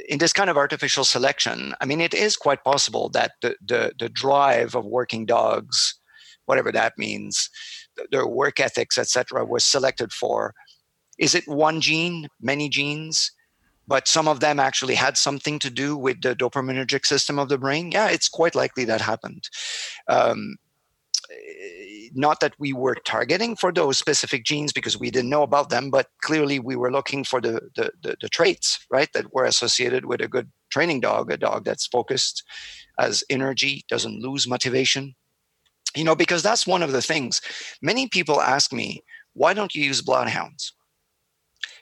in this kind of artificial selection, I mean, it is quite possible that the, the, the drive of working dogs, whatever that means, their work ethics, etc., was selected for. Is it one gene, many genes? But some of them actually had something to do with the dopaminergic system of the brain. Yeah, it's quite likely that happened. Um, not that we were targeting for those specific genes because we didn't know about them, but clearly we were looking for the, the, the, the traits, right, that were associated with a good training dog, a dog that's focused, has energy, doesn't lose motivation. You know, because that's one of the things. Many people ask me, why don't you use bloodhounds?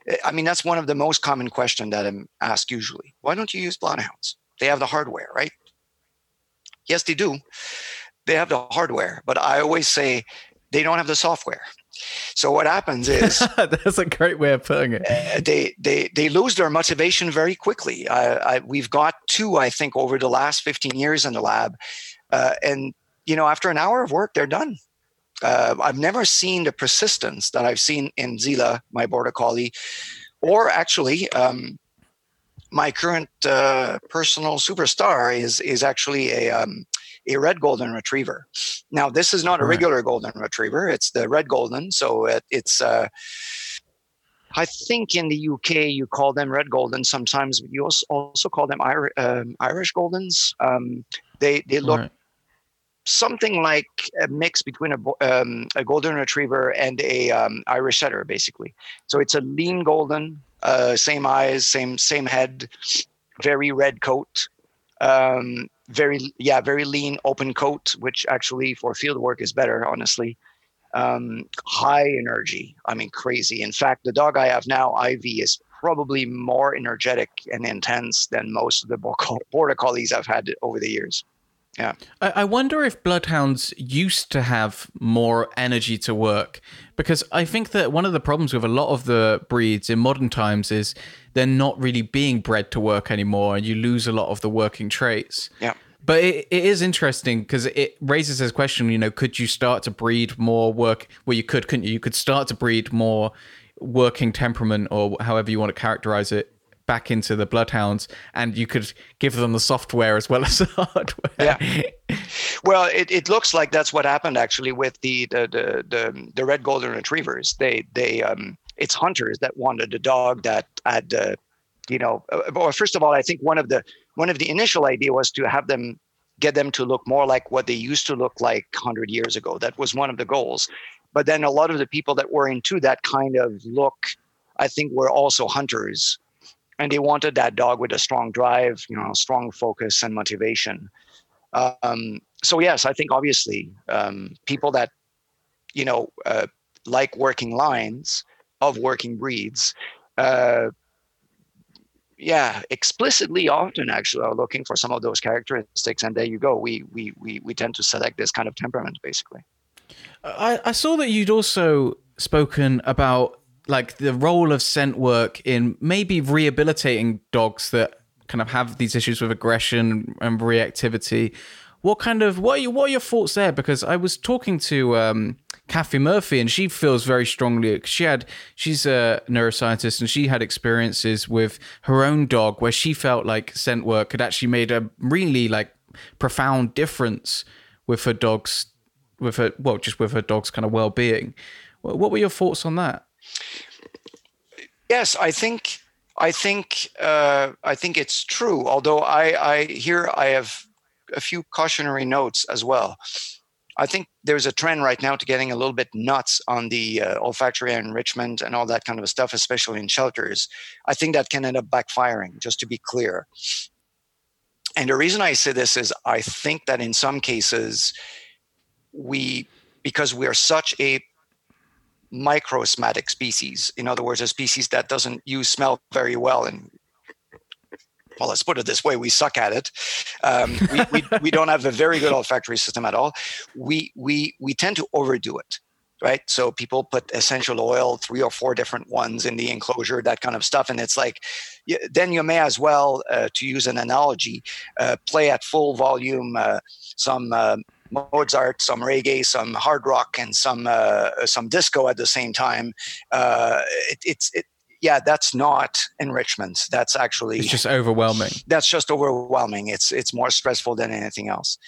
Eh, I mean, that's one of the most common questions that I'm asked usually. Why don't you use bloodhounds? They have the hardware, right? Yes, they do they have the hardware, but I always say they don't have the software. So what happens is that's a great way of putting it. Uh, they they they lose their motivation very quickly. I, I, we've got two, I think, over the last 15 years in the lab, uh, and you know, after an hour of work, they're done. Uh, I've never seen the persistence that I've seen in Zila, my border collie, or actually. Um, my current uh, personal superstar is is actually a um, a red golden retriever. Now, this is not a regular golden retriever; it's the red golden. So it, it's. Uh, I think in the UK you call them red golden. Sometimes you also call them um, Irish goldens. Um, they they look right. something like a mix between a, um, a golden retriever and a um, Irish setter, basically. So it's a lean golden, uh, same eyes, same same head, very red coat, um, very yeah, very lean open coat, which actually for field work is better, honestly. Um, high energy. I mean, crazy. In fact, the dog I have now, Ivy, is probably more energetic and intense than most of the border collies I've had over the years. Yeah. I wonder if bloodhounds used to have more energy to work because I think that one of the problems with a lot of the breeds in modern times is they're not really being bred to work anymore and you lose a lot of the working traits. Yeah. But it, it is interesting because it raises this question, you know, could you start to breed more work? Well, you could, couldn't you? You could start to breed more working temperament or however you want to characterize it back into the bloodhounds and you could give them the software as well as the hardware. Yeah. Well it, it looks like that's what happened actually with the the the the, the red golden retrievers. They they um it's hunters that wanted a dog that had uh, you know uh, well first of all i think one of the one of the initial idea was to have them get them to look more like what they used to look like 100 years ago. That was one of the goals. But then a lot of the people that were into that kind of look i think were also hunters and they wanted that dog with a strong drive, you know, strong focus and motivation. Um, so yes, I think obviously um, people that you know uh, like working lines of working breeds, uh, yeah, explicitly often actually are looking for some of those characteristics, and there you go. We we we we tend to select this kind of temperament basically. I, I saw that you'd also spoken about like the role of scent work in maybe rehabilitating dogs that kind of have these issues with aggression and reactivity. What kind of what are, you, what are your thoughts there? Because I was talking to um, Kathy Murphy, and she feels very strongly. She had she's a neuroscientist, and she had experiences with her own dog where she felt like scent work had actually made a really like profound difference with her dog's with her well just with her dog's kind of well being. What were your thoughts on that? Yes, I think I think uh, I think it's true. Although I, I here I have a few cautionary notes as well. I think there's a trend right now to getting a little bit nuts on the uh, olfactory enrichment and all that kind of stuff, especially in shelters. I think that can end up backfiring. Just to be clear. And the reason I say this is I think that in some cases we because we are such a microsmatic species. In other words, a species that doesn't use smell very well and well, let's put it this way: we suck at it. Um, we, we, we don't have a very good olfactory system at all. We we we tend to overdo it, right? So people put essential oil, three or four different ones in the enclosure, that kind of stuff, and it's like, then you may as well, uh, to use an analogy, uh, play at full volume uh, some uh, Mozart, some reggae, some hard rock, and some uh, some disco at the same time. Uh, it, it's it, yeah, that's not enrichment. That's actually it's just overwhelming. That's just overwhelming. It's it's more stressful than anything else.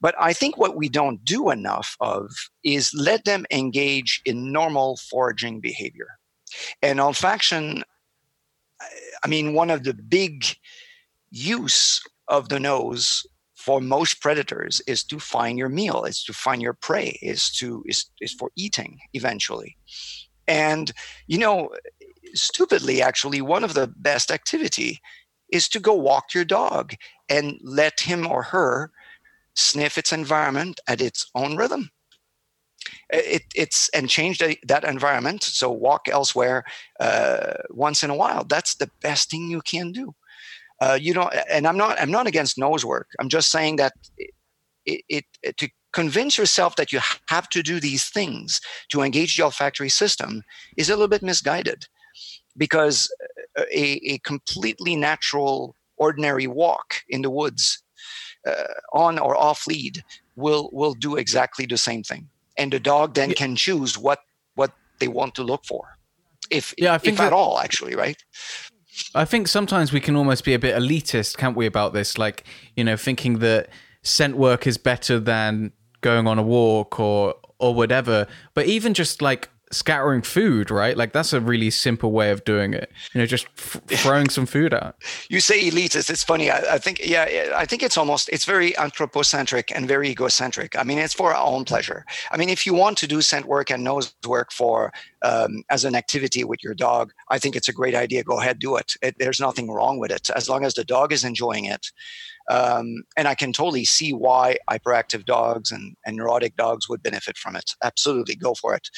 But I think what we don't do enough of is let them engage in normal foraging behavior. And olfaction, I mean, one of the big use of the nose for most predators is to find your meal is to find your prey is to is, is for eating eventually. And you know stupidly actually one of the best activity is to go walk your dog and let him or her sniff its environment at its own rhythm. It, it's and change the, that environment so walk elsewhere uh, once in a while. That's the best thing you can do uh, you know, and I'm not I'm not against nose work. I'm just saying that it, it, it, to convince yourself that you have to do these things to engage the olfactory system is a little bit misguided, because a, a completely natural, ordinary walk in the woods, uh, on or off lead, will will do exactly the same thing, and the dog then yeah. can choose what what they want to look for, if yeah, I think if that, at all, actually, right? I think sometimes we can almost be a bit elitist, can't we, about this? Like, you know, thinking that scent work is better than going on a walk or or whatever. But even just like scattering food, right? Like that's a really simple way of doing it. You know, just f- throwing some food out. You say elitist. It's funny. I, I, think, yeah, I think it's almost, it's very anthropocentric and very egocentric. I mean, it's for our own pleasure. I mean, if you want to do scent work and nose work for, um, as an activity with your dog, I think it's a great idea. Go ahead, do it. it there's nothing wrong with it. As long as the dog is enjoying it, um, and I can totally see why hyperactive dogs and, and neurotic dogs would benefit from it. Absolutely, go for it.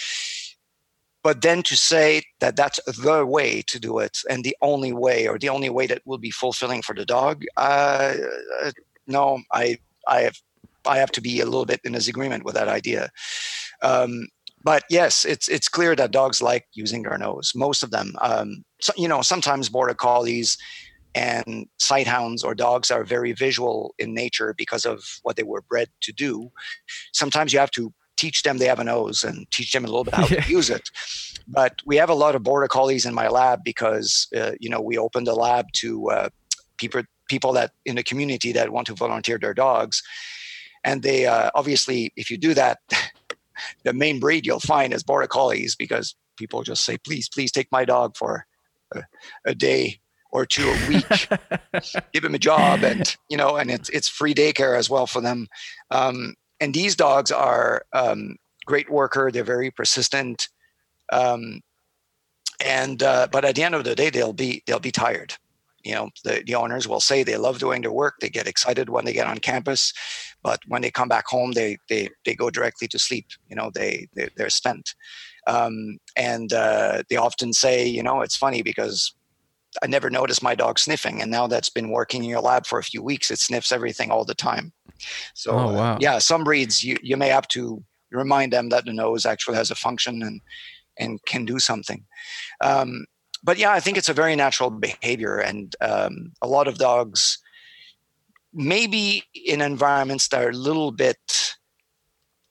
But then to say that that's the way to do it and the only way or the only way that will be fulfilling for the dog, uh, uh no, I, I have, I have to be a little bit in disagreement with that idea. Um, but yes, it's it's clear that dogs like using their nose. Most of them, um, so, you know, sometimes border collies and sighthounds or dogs are very visual in nature because of what they were bred to do. Sometimes you have to teach them they have a nose and teach them a little bit how to use it. But we have a lot of border collies in my lab because uh, you know we opened a lab to uh, people people that in the community that want to volunteer their dogs, and they uh, obviously if you do that, the main breed you'll find is border collies because people just say please please take my dog for a, a day or two a week, give him a job, and you know, and it's it's free daycare as well for them. Um, and these dogs are um, great worker. They're very persistent, um, and uh, but at the end of the day, they'll be they'll be tired. You know, the, the owners will say they love doing their work. They get excited when they get on campus, but when they come back home, they they they go directly to sleep. You know, they, they they're spent. Um, and uh, they often say, you know, it's funny because I never noticed my dog sniffing, and now that's been working in your lab for a few weeks, it sniffs everything all the time. So, oh, wow. uh, yeah, some breeds you you may have to remind them that the nose actually has a function and and can do something. Um, but yeah, I think it's a very natural behavior, and um, a lot of dogs, maybe in environments that are a little bit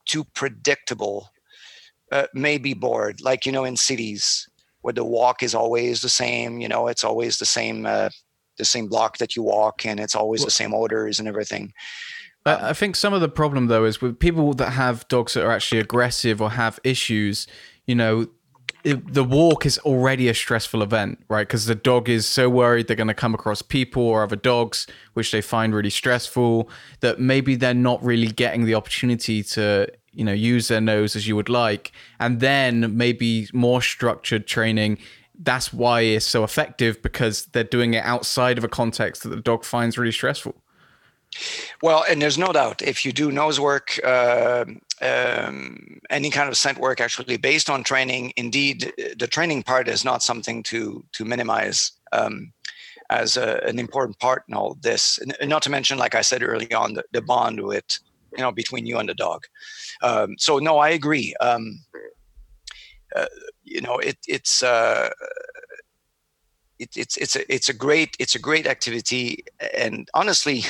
too predictable, uh, may be bored. Like you know, in cities, where the walk is always the same. You know, it's always the same uh, the same block that you walk, and it's always the same odors and everything. I think some of the problem though is with people that have dogs that are actually aggressive or have issues. You know, it, the walk is already a stressful event, right? Because the dog is so worried they're going to come across people or other dogs, which they find really stressful, that maybe they're not really getting the opportunity to you know use their nose as you would like and then maybe more structured training that's why it's so effective because they're doing it outside of a context that the dog finds really stressful well, and there's no doubt if you do nose work, uh, um, any kind of scent work, actually based on training, indeed, the training part is not something to to minimize um, as a, an important part in all this. Not to mention, like I said early on, the, the bond with you know between you and the dog. Um, so no, I agree. Um, uh, you know, it, it's uh, it, it's it's a it's a great it's a great activity, and honestly,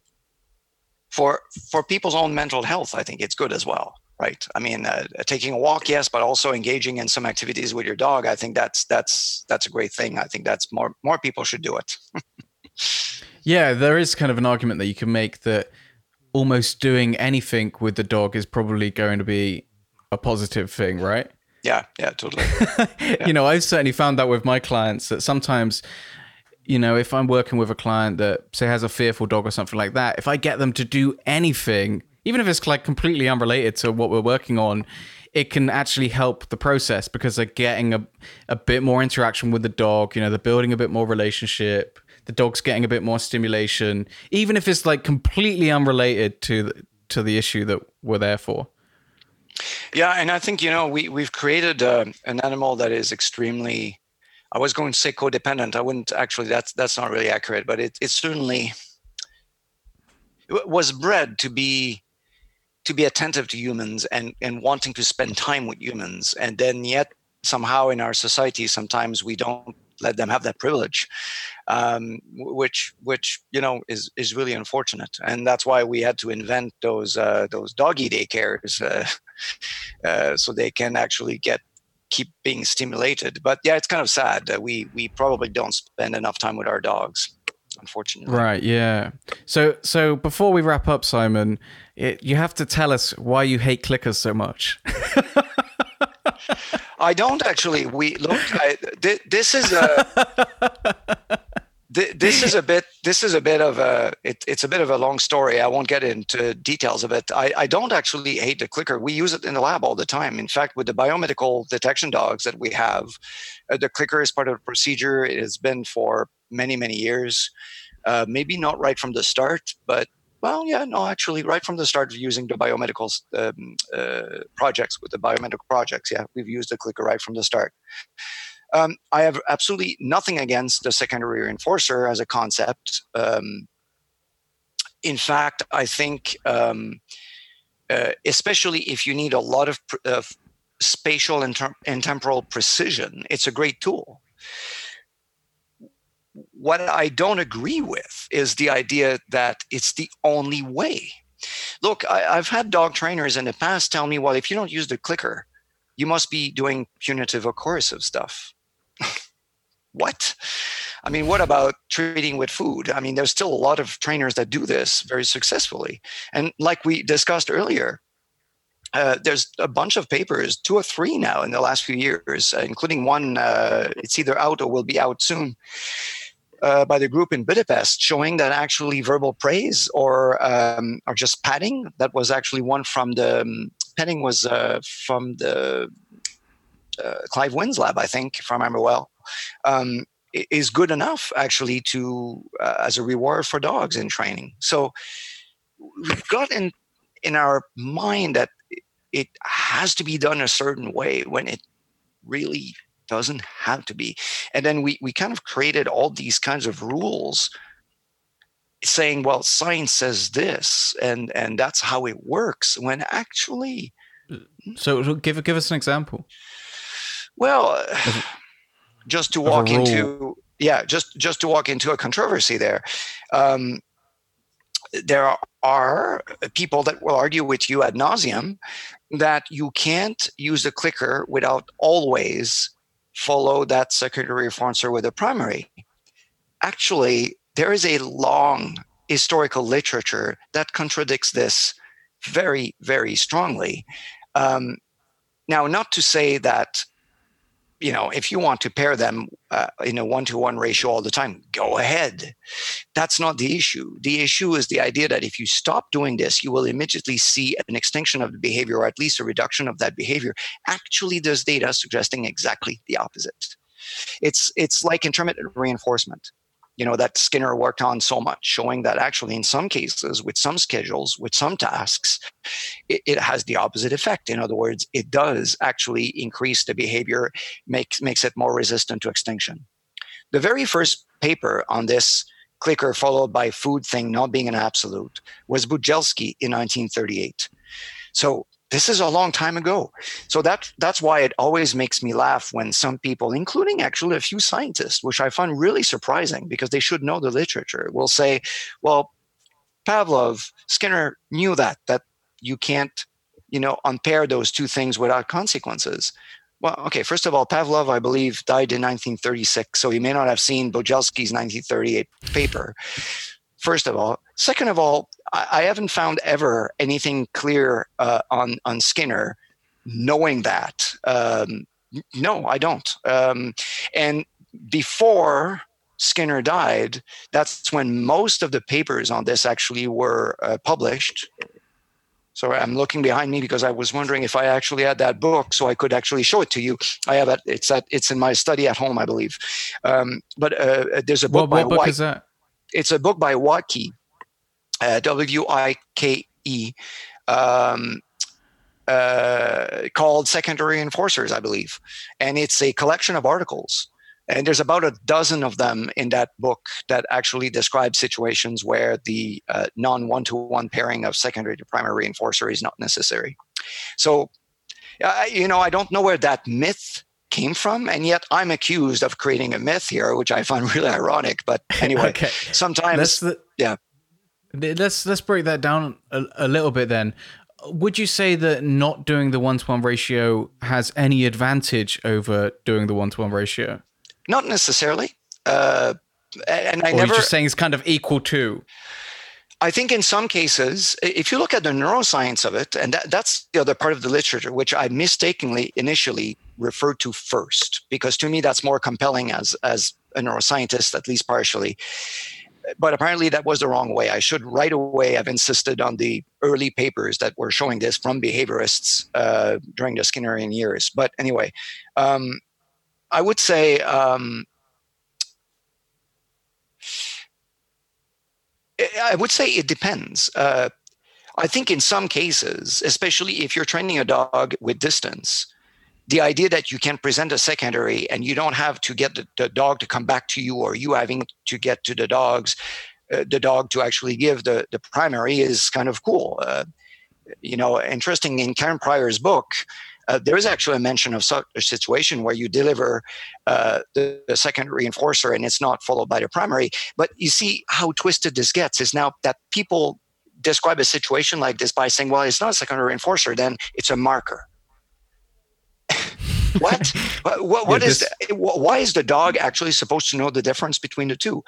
for for people's own mental health, I think it's good as well. Right. I mean, uh, taking a walk, yes, but also engaging in some activities with your dog. I think that's that's that's a great thing. I think that's more more people should do it. yeah, there is kind of an argument that you can make that almost doing anything with the dog is probably going to be a positive thing, right? Yeah, yeah, totally. yeah. you know, I've certainly found that with my clients that sometimes, you know, if I'm working with a client that say has a fearful dog or something like that, if I get them to do anything, even if it's like completely unrelated to what we're working on, it can actually help the process because they're getting a, a bit more interaction with the dog, you know, they're building a bit more relationship the dog's getting a bit more stimulation, even if it's like completely unrelated to the, to the issue that we're there for. Yeah, and I think you know we we've created uh, an animal that is extremely. I was going to say codependent. I wouldn't actually. That's that's not really accurate, but it it certainly was bred to be to be attentive to humans and and wanting to spend time with humans, and then yet somehow in our society sometimes we don't let them have that privilege, um, which which you know is is really unfortunate, and that's why we had to invent those uh, those doggy daycares uh, Uh, so they can actually get keep being stimulated. But yeah, it's kind of sad that we we probably don't spend enough time with our dogs unfortunately. Right. Yeah. So so before we wrap up, Simon, it, you have to tell us why you hate clickers so much. I don't actually. We look. I, th- this is a. this is a bit. This is a bit of a. It, it's a bit of a long story. I won't get into details of it. I, I don't actually hate the clicker. We use it in the lab all the time. In fact, with the biomedical detection dogs that we have, uh, the clicker is part of the procedure. It has been for many many years. Uh, maybe not right from the start, but well, yeah, no, actually, right from the start of using the biomedical um, uh, projects with the biomedical projects, yeah, we've used the clicker right from the start. Um, I have absolutely nothing against the secondary reinforcer as a concept. Um, in fact, I think, um, uh, especially if you need a lot of, uh, spatial and, ter- and temporal precision, it's a great tool what I don't agree with is the idea that it's the only way. Look, I, have had dog trainers in the past tell me, well, if you don't use the clicker, you must be doing punitive or coercive stuff. What? I mean, what about treating with food? I mean, there's still a lot of trainers that do this very successfully. And like we discussed earlier, uh, there's a bunch of papers, two or three now in the last few years, uh, including one. Uh, it's either out or will be out soon, uh, by the group in Budapest, showing that actually verbal praise or um, or just patting. That was actually one from the um, was uh, from the uh, Clive Wynn's lab, I think, if I remember well. Um, is good enough actually to uh, as a reward for dogs in training. So we've got in in our mind that it has to be done a certain way when it really doesn't have to be and then we we kind of created all these kinds of rules saying well science says this and and that's how it works when actually so give give us an example well just to walk into yeah just just to walk into a controversy there um, there are people that will argue with you ad nauseum that you can't use a clicker without always follow that secondary reinforcer with a primary. Actually, there is a long historical literature that contradicts this very, very strongly. Um, now, not to say that you know, if you want to pair them uh, in a one to one ratio all the time, go ahead. That's not the issue. The issue is the idea that if you stop doing this, you will immediately see an extinction of the behavior or at least a reduction of that behavior. Actually, there's data suggesting exactly the opposite. It's, it's like intermittent reinforcement you know that skinner worked on so much showing that actually in some cases with some schedules with some tasks it, it, has the opposite effect. In other words it does actually increase the behavior makes makes it more resistant to extinction. The very first paper on this clicker followed by food thing not being an absolute was Bugelski in 1938 so this is a long time ago. So that that's why it always makes me laugh when some people, including actually a few scientists, which I find really surprising because they should know the literature, will say, "Well, Pavlov, Skinner knew that that you can't, you know, unpair those two things without consequences." Well, okay. First of all, Pavlov, I believe, died in 1936, so he may not have seen Bugelski's 1938 paper. First of all, second of all, I, haven't found ever anything clear uh, on on Skinner, knowing that. Um, no, I don't. Um, and before Skinner died, that's when most of the papers on this actually were uh, published. So I'm looking behind me because I was wondering if I actually had that book, so I could actually show it to you. I have it. It's at. It's in my study at home, I believe. Um, but uh, there's a book what, by what book is that? It's a book by Wike, uh, W I K E, um, uh, called Secondary Reinforcers, I believe. And it's a collection of articles. And there's about a dozen of them in that book that actually describe situations where the uh, non one to one pairing of secondary to primary reinforcer is not necessary. So, you know, I don't know where that myth came from and yet i'm accused of creating a myth here which i find really ironic but anyway okay. sometimes the, yeah Let's let's break that down a, a little bit then. Would you say that not doing the one to one ratio has any advantage over doing the one to one ratio? Not necessarily. Uh, and I or never. just saying it's kind of equal to. I think in some cases, if you look at the neuroscience of it, and that, that's the other part of the literature, which I mistakenly initially referred to first, because to me that's more compelling as as a neuroscientist, at least partially. But apparently that was the wrong way. I should right away have insisted on the early papers that were showing this from behaviorists uh, during the Skinnerian years. But anyway, um, I would say um, I would say it depends. Uh, I think in some cases, especially if you're training a dog with distance, the idea that you can present a secondary and you don't have to get the, the dog to come back to you or you having to get to the dogs, uh, the dog to actually give the, the primary is kind of cool. Uh, you know, interesting in Karen Pryor's book, uh, there is actually a mention of such a situation where you deliver uh, the, the, second reinforcer and it's not followed by the primary. But you see how twisted this gets is now that people describe a situation like this by saying, well, it's not a secondary reinforcer, then it's a marker. what? what, what yeah, is the, why is the dog actually supposed to know the difference between the two?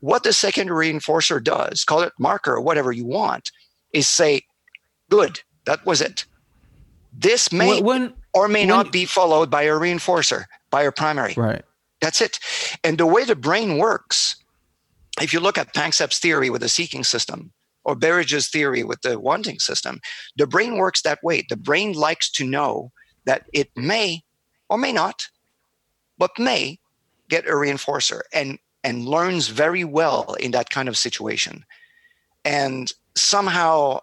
What the secondary reinforcer does, call it marker or whatever you want, is say, good, that was it. This may when, or may when, not be followed by a reinforcer, by a primary. Right. That's it. And the way the brain works, if you look at Panksepp's theory with the seeking system or Berridge's theory with the wanting system, the brain works that way. The brain likes to know that it may or may not, but may get a reinforcer and and learns very well in that kind of situation. And somehow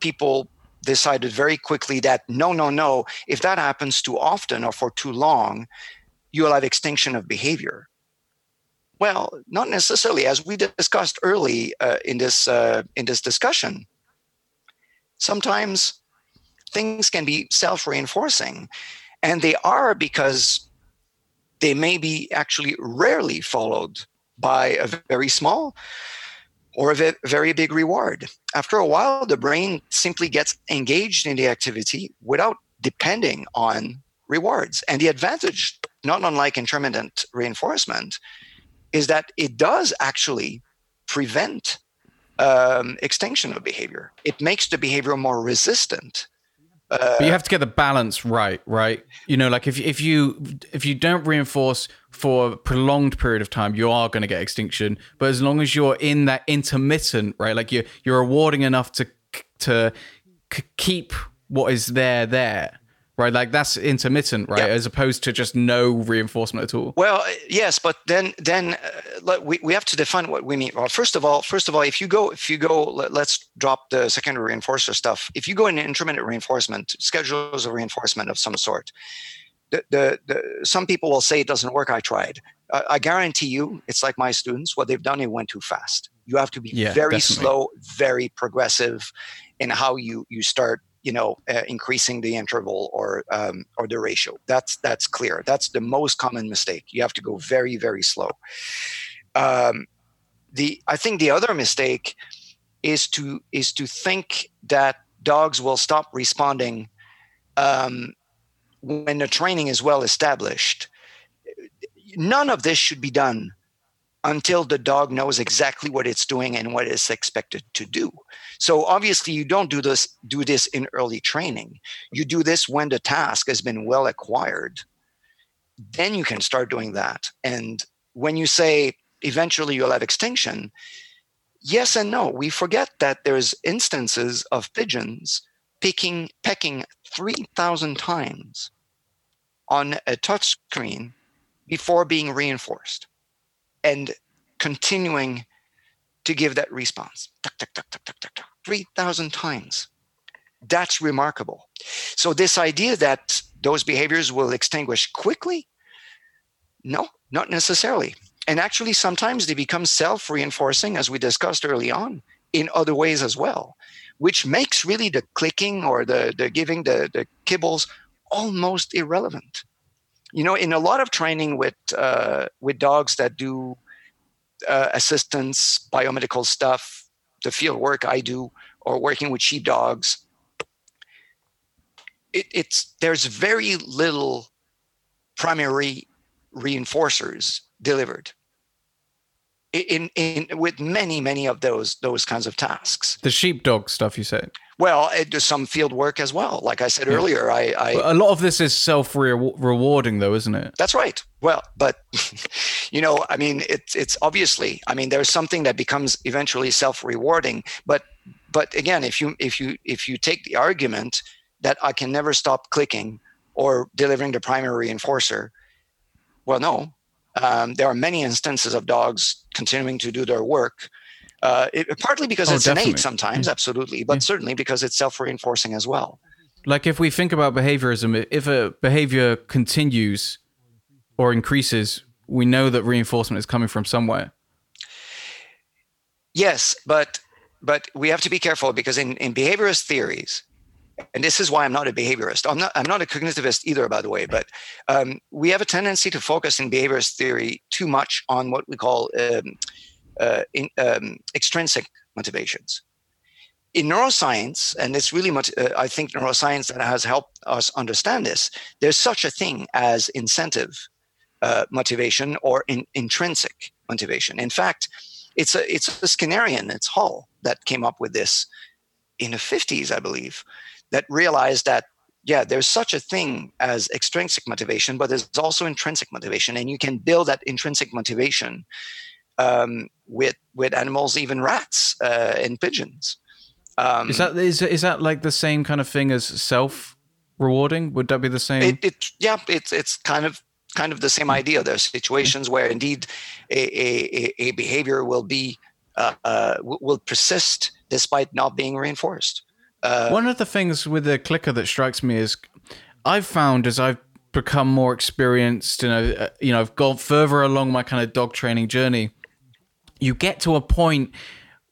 people decided very quickly that no, no, no, if that happens too often or for too long, you'll have extinction of behavior. Well, not necessarily, as we discussed early uh, in this uh, in this discussion. Sometimes things can be self-reinforcing, and they are because they may be actually rarely followed by a very small or a very big reward. After a while, the brain simply gets engaged in the activity without depending on rewards. And the advantage, not unlike intermittent reinforcement, is that it does actually prevent um, extinction of behavior. It makes the behavior more resistant but you uh, have to get the balance right, right? You know, like if if you if you don't reinforce for a prolonged period of time, you are going to get extinction. But as long as you're in that intermittent, right, like you're you're rewarding enough to to keep what is there there, right? Like that's intermittent, right? As opposed to just no reinforcement at all. Well, yes, but then then uh, we, we have to define what we mean. Well, first of all, first of all, if you go if you go, let, us drop the secondary reinforcer stuff. If you go in intermittent reinforcement, schedules of reinforcement of some sort, the, the, the some people will say it doesn't work. I tried. Uh, I guarantee you, it's like my students. What they've done, it went too fast. You have to be yeah, very definitely. slow, very progressive in how you you start you know uh, increasing the interval or um, or the ratio. That's that's clear. That's the most common mistake. You have to go very very slow. Um, the i think the other mistake is to is to think that dogs will stop responding um, when the training is well established. None of this should be done until the dog knows exactly what it's doing and what it's expected to do. So obviously you don't do this do this in early training. You do this when the task has been well acquired. Then you can start doing that. And when you say eventually you'll have extinction, yes and no. We forget that there's instances of pigeons picking pecking 3000 times on a touch screen before being reinforced and continuing to give that response 3,000 times. That's remarkable. So, this idea that those behaviors will extinguish quickly, no, not necessarily. And actually, sometimes they become self reinforcing, as we discussed early on, in other ways as well, which makes really the clicking or the, the giving the, the kibbles almost irrelevant you know, in a lot of training with uh, with dogs that do uh, assistance, biomedical stuff, the field work I do, or working with sheepdogs, it, it's there's very little primary reinforcers delivered. in in with many many of those those kinds of tasks. The sheepdog stuff you said. Well, it does some field work as well. Like I said yeah. earlier, I, I a lot of this is self rewarding, though, isn't it? That's right. Well, but you know, I mean, it's it's obviously, I mean, there's something that becomes eventually self rewarding. But but again, if you if you if you take the argument that I can never stop clicking or delivering the primary reinforcer, well, no. Um, there are many instances of dogs continuing to do their work uh, it, partly because oh, it's definitely. innate sometimes, yeah. absolutely, but yeah. certainly because it's self reinforcing as well. Like if we think about behaviorism, if a behavior continues or increases, we know that reinforcement is coming from somewhere. Yes, but but we have to be careful because in, in behaviorist theories, and this is why I'm not a behaviorist. I'm not. I'm not a cognitivist either, by the way. But um, we have a tendency to focus in behaviorist theory too much on what we call um, uh, in, um, extrinsic motivations. In neuroscience, and it's really much, uh, I think, neuroscience that has helped us understand this, there's such a thing as incentive uh, motivation or in, intrinsic motivation. In fact, it's a, it's a Skinnerian, it's Hull that came up with this in the 50s, I believe, that realized that yeah, there's such a thing as extrinsic motivation, but there's also intrinsic motivation, and you can build that intrinsic motivation um, with with animals, even rats uh, and pigeons. Um, is that is is that like the same kind of thing as self rewarding? Would that be the same? It, it, yeah, it's it's kind of kind of the same idea. There are situations where indeed a a, a behavior will be uh, uh, will persist despite not being reinforced. Uh, One of the things with the clicker that strikes me is I've found as I've become more experienced and you know, uh, you know I've gone further along my kind of dog training journey you get to a point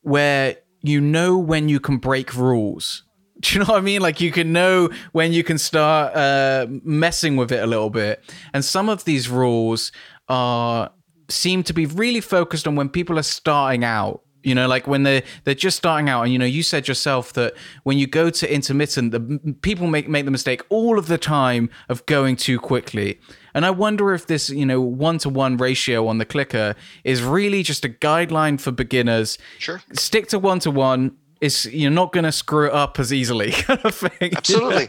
where you know when you can break rules. Do you know what I mean? Like you can know when you can start uh, messing with it a little bit. And some of these rules are seem to be really focused on when people are starting out you know like when they're they're just starting out and you know you said yourself that when you go to intermittent the people make make the mistake all of the time of going too quickly and i wonder if this you know one to one ratio on the clicker is really just a guideline for beginners. Sure. Stick to one to one it's you're not going to screw it up as easily kind of thing. Absolutely.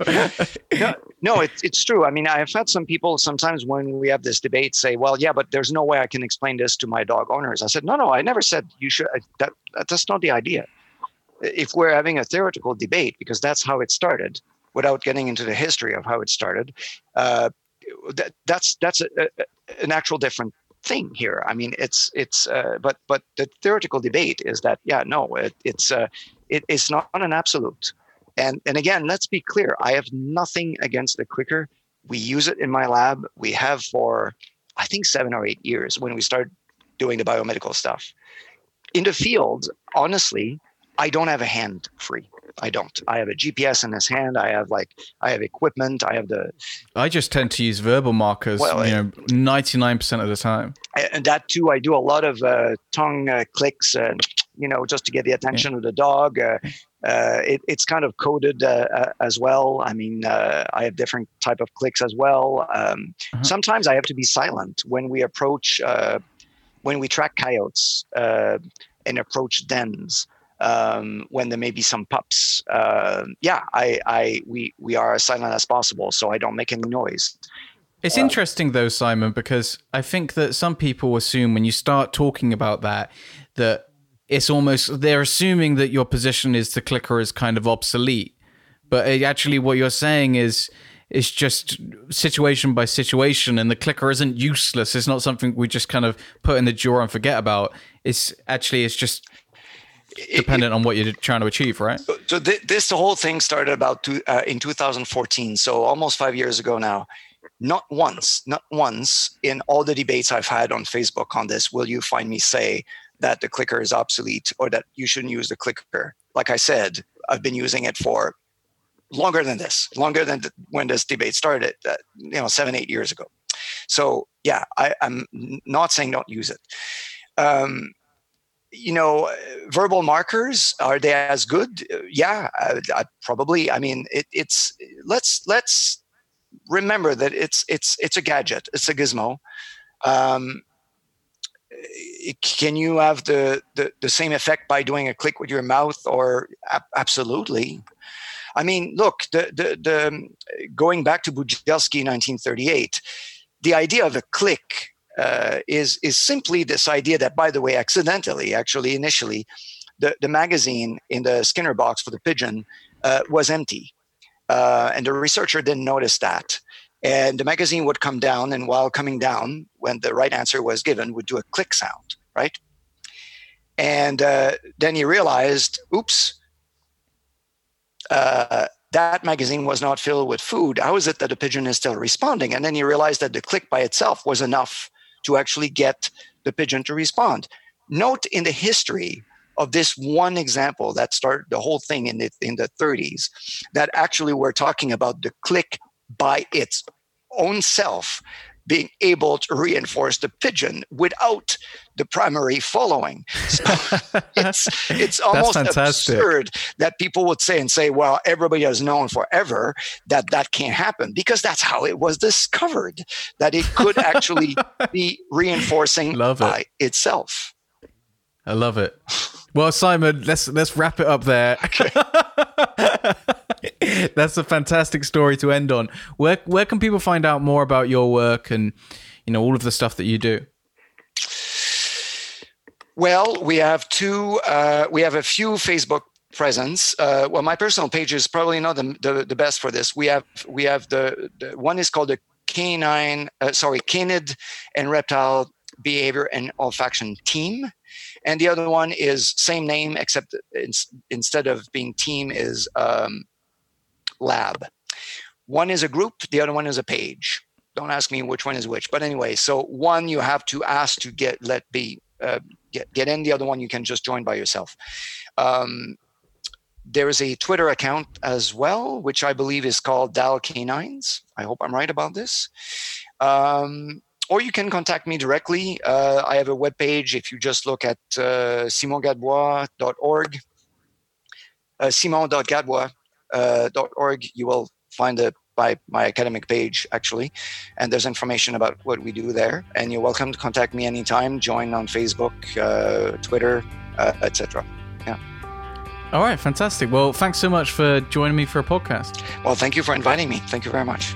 No, no it's, it's true. I mean i've had some people sometimes when we have this debate say well yeah but there's no way i can explain this to my dog owners. I said no no i never said you should that, that's not the idea. If we're having a theoretical debate because that's how it started without getting into the history of how it started uh, that, that's that's a, a, an actual different thing here. I mean, it's it's uh, but but the theoretical debate is that yeah, no, it, it's uh, it is not an absolute. And and again, let's be clear. I have nothing against the clicker. We use it in my lab. We have for I think seven or eight years when we started doing the biomedical stuff. In the field, honestly, I don't have a hand free. I don't. I have a GPS in this hand. I have like I have equipment. I have the. I just tend to use verbal markers. Well, you know, ninety nine percent of the time. And that too, I do a lot of uh, tongue uh, clicks and you know just to get the attention yeah. of the dog. Uh, uh it, it's kind of coded uh, uh, as well. I mean, I have different type of clicks as well. Um, uh-huh. Sometimes I have to be silent when we approach when we track coyotes and approach dens um, when there may be some pups. Uh, yeah, I, I, we, we are as silent as possible, so I don't make any noise. It's uh, interesting though, Simon, because I think that some people assume when you start talking about that, that it's almost they're assuming that your position is the clicker is kind of obsolete, but actually what you're saying is it's just situation by situation and the clicker isn't useless it's not something we just kind of put in the drawer and forget about it's actually it's just dependent it, on what you're trying to achieve, right? So th- this whole thing started about two, uh, in 2014, so almost five years ago now. Not once, not once in all the debates I've had on Facebook on this will you find me say that the clicker is obsolete or that you shouldn't use the clicker. Like I said, I've been using it for longer than this, longer than when this debate started, uh, you know, seven, eight years ago. So yeah, I, am not saying don't use it. Um, you know, verbal markers are they as good? Yeah, I, I probably. I mean, it, it's let's let's remember that it's it's it's a gadget. It's a gizmo. Um, can you have the, the, the same effect by doing a click with your mouth or absolutely i mean look the, the, the going back to Bugelski 1938 the idea of a click uh, is is simply this idea that by the way accidentally actually initially the, the magazine in the skinner box for the pigeon uh, was empty. Uh, and the researcher didn't notice that. And the magazine would come down and while coming down when the right answer was given would do a click sound right? And uh, then he realized oops uh, that magazine was not filled with food. How is it that the pigeon is still responding? And then he realized that the click by itself was enough to actually get the pigeon to respond. Note in the history of this one example that started the whole thing in the in the 30s that actually we're talking about the click by its own self being able to reinforce the pigeon without the primary following. So it's it's almost absurd that people would say and say, well, everybody has known forever that that can't happen because that's how it was discovered that it could actually be reinforcing Love by it. itself. I love it. Well, Simon, let's let's wrap it up there. Okay. That's a fantastic story to end on. Where where can people find out more about your work and you know all of the stuff that you do? Well, we have two. Uh, we have a few Facebook presence. Uh, well, my personal page is probably not the, the, the, best for this. We have we have the, the one is called the canine, uh, sorry, canid and reptile behavior and olfaction team and the other one is same name except instead of being team is um, lab. One is a group the other one is a page. Don't ask me which one is which. But anyway so one you have to ask to get let be uh, get, get in. The other one you can just join by yourself. Um, there is a twitter account as well which i believe is called dal canines. I hope i'm right about this. Um, or you can contact me directly. Uh, I have a web page. If you just look at uh, simongadbois.org, uh, simon.gadbois.org, uh, you will find the by my academic page actually. And there's information about what we do there. And you're welcome to contact me anytime. Join on facebook uh, twitter uh, etc yeah. All right. Fantastic. Well thanks so much for joining me for a podcast. Well thank you for inviting me. Thank you very much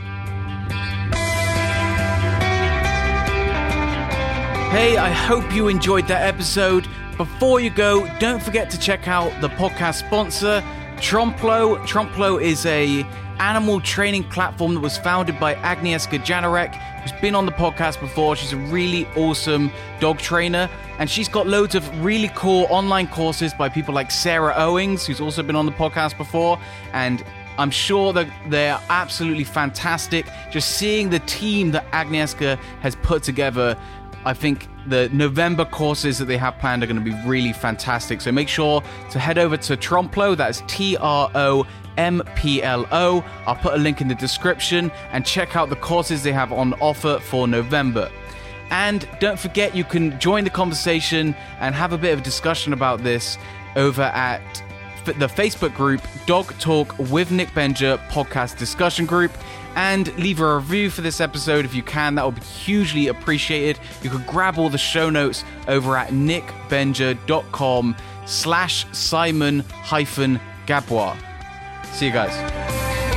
Hey, I hope you enjoyed that episode. Before you go, don't forget to check out the podcast sponsor, Tromplo. Tromplo is a animal training platform that was founded by Agnieszka Janarek, who's been on the podcast before. She's a really awesome dog trainer, and she's got loads of really cool online courses by people like Sarah Owings, who's also been on the podcast before, and I'm sure that they're absolutely fantastic. Just seeing the team that Agnieszka has put together I think the November courses that they have planned are going to be really fantastic. So make sure to head over to Tromplo, that's T R O M P L O. I'll put a link in the description and check out the courses they have on offer for November. And don't forget, you can join the conversation and have a bit of a discussion about this over at the Facebook group Dog Talk with Nick Benger podcast discussion group and leave a review for this episode if you can. That would be hugely appreciated. You could grab all the show notes over at nickbenger.com slash Simon hyphen Gadbois. See you guys.